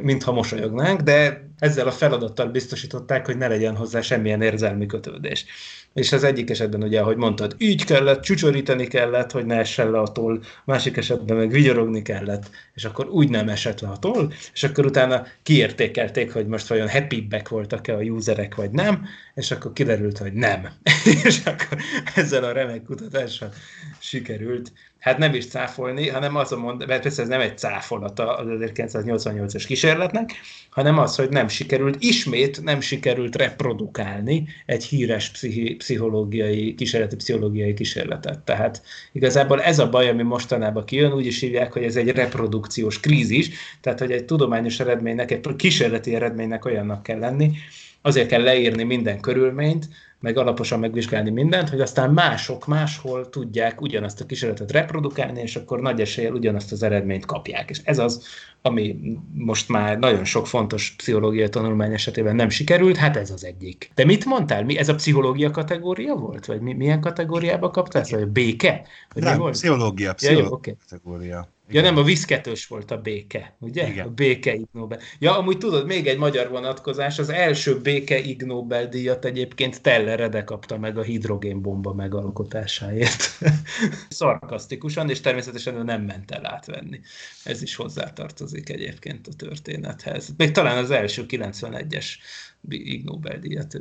mintha mosolyognánk, de ezzel a feladattal biztosították, hogy ne legyen hozzá semmilyen érzelmi kötődés és az egyik esetben ugye, ahogy mondtad, így kellett, csücsöríteni kellett, hogy ne essen le a toll, másik esetben meg vigyorogni kellett, és akkor úgy nem esett le a toll, és akkor utána kiértékelték, hogy most vajon happy voltak-e a userek, vagy nem, és akkor kiderült, hogy nem. és akkor ezzel a remek kutatással sikerült hát nem is cáfolni, hanem az a mond, mert persze ez nem egy cáfolata az 1988-as kísérletnek, hanem az, hogy nem sikerült, ismét nem sikerült reprodukálni egy híres pszichi, pszichológiai, kísérleti pszichológiai kísérletet. Tehát igazából ez a baj, ami mostanában kijön, úgy is hívják, hogy ez egy reprodukciós krízis, tehát hogy egy tudományos eredménynek, egy kísérleti eredménynek olyannak kell lenni, azért kell leírni minden körülményt, meg alaposan megvizsgálni mindent, hogy aztán mások máshol tudják ugyanazt a kísérletet reprodukálni, és akkor nagy eséllyel ugyanazt az eredményt kapják. És ez az, ami most már nagyon sok fontos pszichológiai tanulmány esetében nem sikerült, hát ez az egyik. De mit mondtál? Mi, ez a pszichológia kategória volt? Vagy mi, milyen kategóriába kaptál? Vagy a béke? Vagy nem, volt? pszichológia, pszichológia ja, jó, okay. kategória. Ja nem, a viszketős volt a béke, ugye? Igen. A béke Ig Nobel. Ja, amúgy tudod, még egy magyar vonatkozás, az első béke Ig Nobel díjat egyébként Teller Rede kapta meg a hidrogénbomba megalkotásáért. Szarkasztikusan, és természetesen ő nem ment el átvenni. Ez is hozzátartozik egyébként a történethez. Még talán az első 91-es Ig Nobel-díjat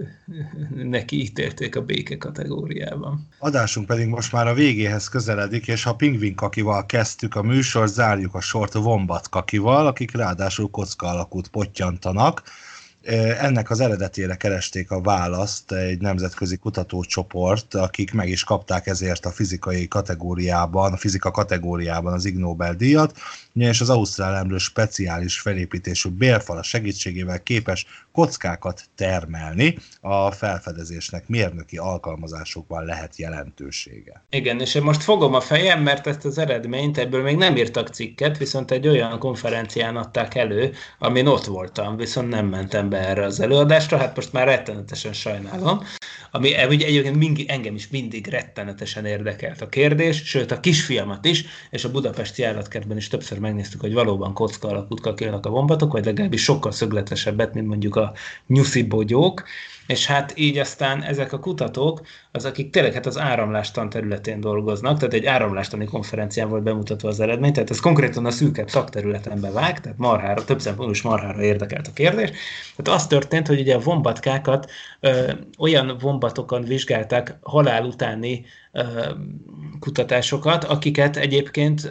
neki ítélték a béke kategóriában. Adásunk pedig most már a végéhez közeledik, és ha Pingvin Kakival kezdtük a műsor, zárjuk a sort Vombat Kakival, akik ráadásul kocka alakút pottyantanak. Ennek az eredetére keresték a választ egy nemzetközi kutatócsoport, akik meg is kapták ezért a fizikai kategóriában, a fizika kategóriában az Ig Nobel-díjat, és az Ausztrál emlő speciális felépítésű bélfala segítségével képes kockákat termelni, a felfedezésnek mérnöki alkalmazásokban lehet jelentősége. Igen, és én most fogom a fejem, mert ezt az eredményt, ebből még nem írtak cikket, viszont egy olyan konferencián adták elő, amin ott voltam, viszont nem mentem be erre az előadásra, hát most már rettenetesen sajnálom, ami ugye egyébként mindig, engem is mindig rettenetesen érdekelt a kérdés, sőt a kisfiamat is, és a budapesti állatkertben is többször megnéztük, hogy valóban kocka alakút kakélnak a vombatok, vagy legalábbis sokkal szögletesebbet, mint mondjuk a nyuszi bogyók, és hát így aztán ezek a kutatók, az akik tényleg hát az áramlástan területén dolgoznak, tehát egy áramlástani konferencián volt bemutatva az eredmény, tehát ez konkrétan a szűkebb szakterületen bevág, tehát marhára, több szempontból is marhára érdekelt a kérdés. Tehát az történt, hogy ugye a vombatkákat ö, olyan vombatokon vizsgálták halál utáni kutatásokat, akiket egyébként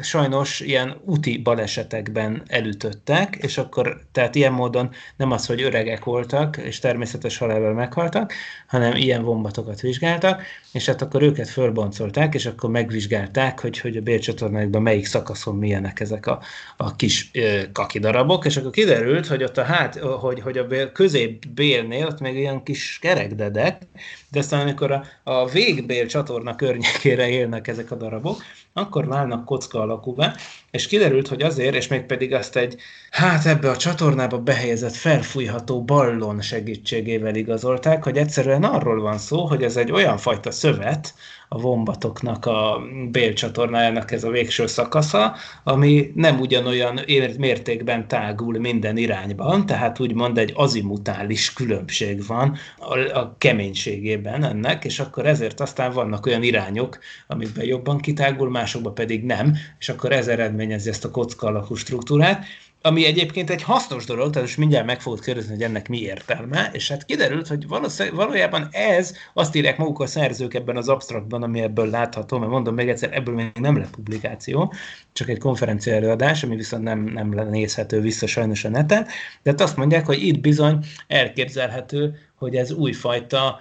sajnos ilyen úti balesetekben elütöttek, és akkor tehát ilyen módon nem az, hogy öregek voltak, és természetes halálban meghaltak, hanem ilyen vombatokat vizsgáltak, és hát akkor őket fölboncolták, és akkor megvizsgálták, hogy, hogy a bélcsatornákban melyik szakaszon milyenek ezek a, a kis ö, kakidarabok, és akkor kiderült, hogy ott a hát, hogy, hogy a bél, közép bélnél ott még ilyen kis kerekdedek, de aztán amikor a, a végbél csatorna környékére élnek ezek a darabok, akkor válnak kocka alakúba, és kiderült, hogy azért, és még pedig azt egy, hát ebbe a csatornába behelyezett felfújható ballon segítségével igazolták, hogy egyszerűen arról van szó, hogy ez egy olyan fajta szövet, a vombatoknak a bélcsatornájának ez a végső szakasza, ami nem ugyanolyan mértékben tágul minden irányban, tehát úgymond egy azimutális különbség van a, a keménységében ennek, és akkor ezért aztán vannak olyan irányok, amikben jobban kitágul, másokban pedig nem, és akkor ez eredményezi ezt a kocka alakú struktúrát, ami egyébként egy hasznos dolog, tehát most mindjárt meg fogod kérdezni, hogy ennek mi értelme, és hát kiderült, hogy valójában ez, azt írják maguk a szerzők ebben az abstraktban, ami ebből látható, mert mondom még egyszer, ebből még nem lett publikáció, csak egy konferencia előadás, ami viszont nem, nem nézhető vissza sajnos a neten, de hát azt mondják, hogy itt bizony elképzelhető, hogy ez újfajta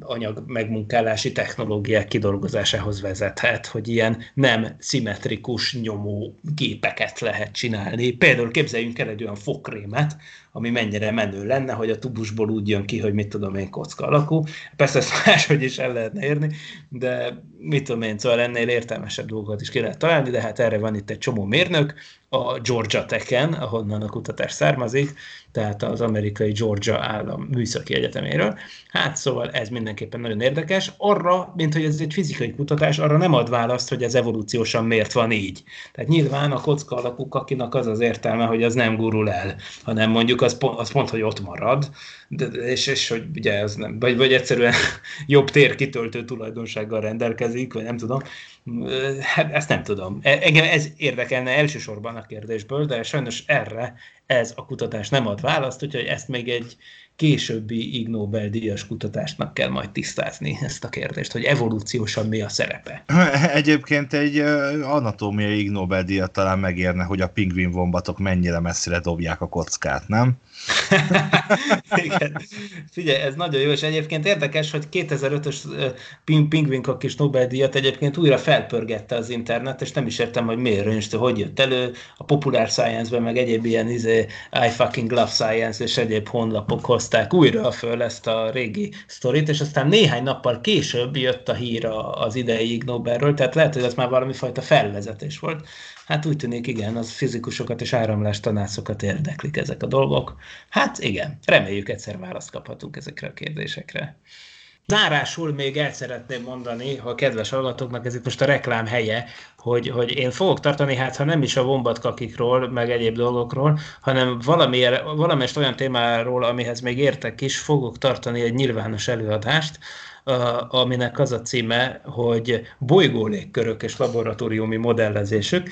anyag megmunkálási technológiák kidolgozásához vezethet, hogy ilyen nem szimmetrikus nyomó gépeket lehet csinálni. Például képzeljünk el egy olyan fokrémet, ami mennyire menő lenne, hogy a tubusból úgy jön ki, hogy mit tudom én, kocka alakú. Persze ezt máshogy is el lehetne érni, de mit tudom én, szóval ennél értelmesebb dolgokat is ki lehet találni, de hát erre van itt egy csomó mérnök, a Georgia Tech-en, ahonnan a kutatás származik, tehát az amerikai Georgia állam műszaki egyeteméről. Hát szóval ez mindenképpen nagyon érdekes. Arra, mint hogy ez egy fizikai kutatás, arra nem ad választ, hogy ez evolúciósan miért van így. Tehát nyilván a kocka alakú kakinak az az értelme, hogy az nem gurul el, hanem mondjuk az, pont, az pont, hogy ott marad, de, és, és hogy ugye ez nem, vagy, vagy egyszerűen jobb térkitöltő tulajdonsággal rendelkezik, vagy nem tudom. Hát ezt nem tudom. E, engem ez érdekelne elsősorban a kérdésből, de sajnos erre ez a kutatás nem ad választ, úgyhogy ezt még egy későbbi Ig Nobel-díjas kutatásnak kell majd tisztázni ezt a kérdést, hogy evolúciósan mi a szerepe. Egyébként egy anatómiai Ig Nobel-díjat talán megérne, hogy a pingvin vombatok mennyire messzire dobják a kockát, nem? Igen. Figyelj, ez nagyon jó, és egyébként érdekes, hogy 2005-ös Pingvin kis Nobel-díjat egyébként újra felpörgette az internet, és nem is értem, hogy miért rönyst, hogy jött elő a Popular Science-ben, meg egyéb ilyen izé, I fucking love science és egyéb honlapok hozták újra föl ezt a régi sztorit, és aztán néhány nappal később jött a hír az idei Ig Nobelről, tehát lehet, hogy ez már valami fajta felvezetés volt. Hát úgy tűnik, igen, az fizikusokat és áramlás tanászokat érdeklik ezek a dolgok. Hát igen, reméljük egyszer választ kaphatunk ezekre a kérdésekre. Zárásul még el szeretném mondani, ha a kedves hallgatóknak ez itt most a reklám helye, hogy, hogy én fogok tartani, hát ha nem is a vombatkakikról, meg egyéb dolgokról, hanem valamelyest olyan témáról, amihez még értek is, fogok tartani egy nyilvános előadást, aminek az a címe, hogy bolygólégkörök és laboratóriumi modellezésük.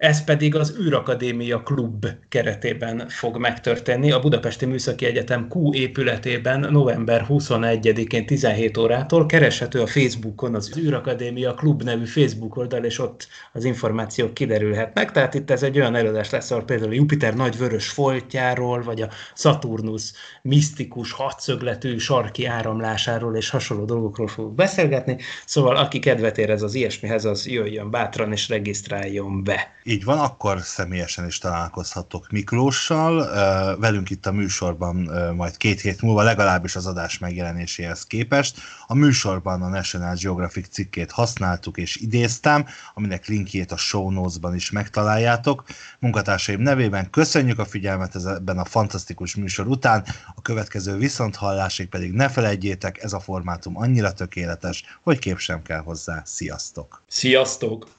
Ez pedig az űrakadémia klub keretében fog megtörténni a Budapesti Műszaki Egyetem Q épületében november 21-én 17 órától. Kereshető a Facebookon az űrakadémia klub nevű Facebook oldal, és ott az információk kiderülhetnek. Tehát itt ez egy olyan előadás lesz, ahol például Jupiter nagy vörös foltjáról, vagy a Saturnus misztikus hatszögletű sarki áramlásáról és hasonló dolgokról fogok beszélgetni. Szóval aki kedvet érez az ilyesmihez, az jöjjön bátran és regisztráljon be. Így van, akkor személyesen is találkozhatok Miklóssal. Velünk itt a műsorban majd két hét múlva, legalábbis az adás megjelenéséhez képest. A műsorban a National Geographic cikkét használtuk és idéztem, aminek linkjét a show notes-ban is megtaláljátok. Munkatársaim nevében köszönjük a figyelmet ebben a fantasztikus műsor után. A következő viszonthallásig pedig ne felejtjétek, ez a formátum annyira tökéletes, hogy kép sem kell hozzá. Sziasztok! Sziasztok!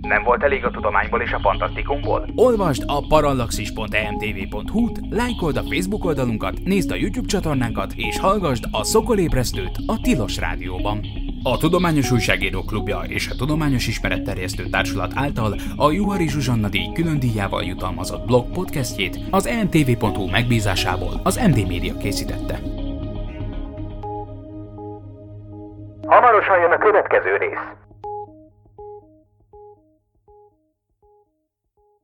Nem volt elég a tudományból és a fantasztikumból? Olvasd a parallaxis.emtv.hu-t, lájkold a Facebook oldalunkat, nézd a YouTube csatornánkat, és hallgassd a Szokolébresztőt a Tilos Rádióban. A Tudományos Újságíró Klubja és a Tudományos Ismeretterjesztő Társulat által a Juhari Zsuzsanna díj külön díjával jutalmazott blog podcastjét az emtv.hu megbízásából az MD Media készítette. Hamarosan következő rész.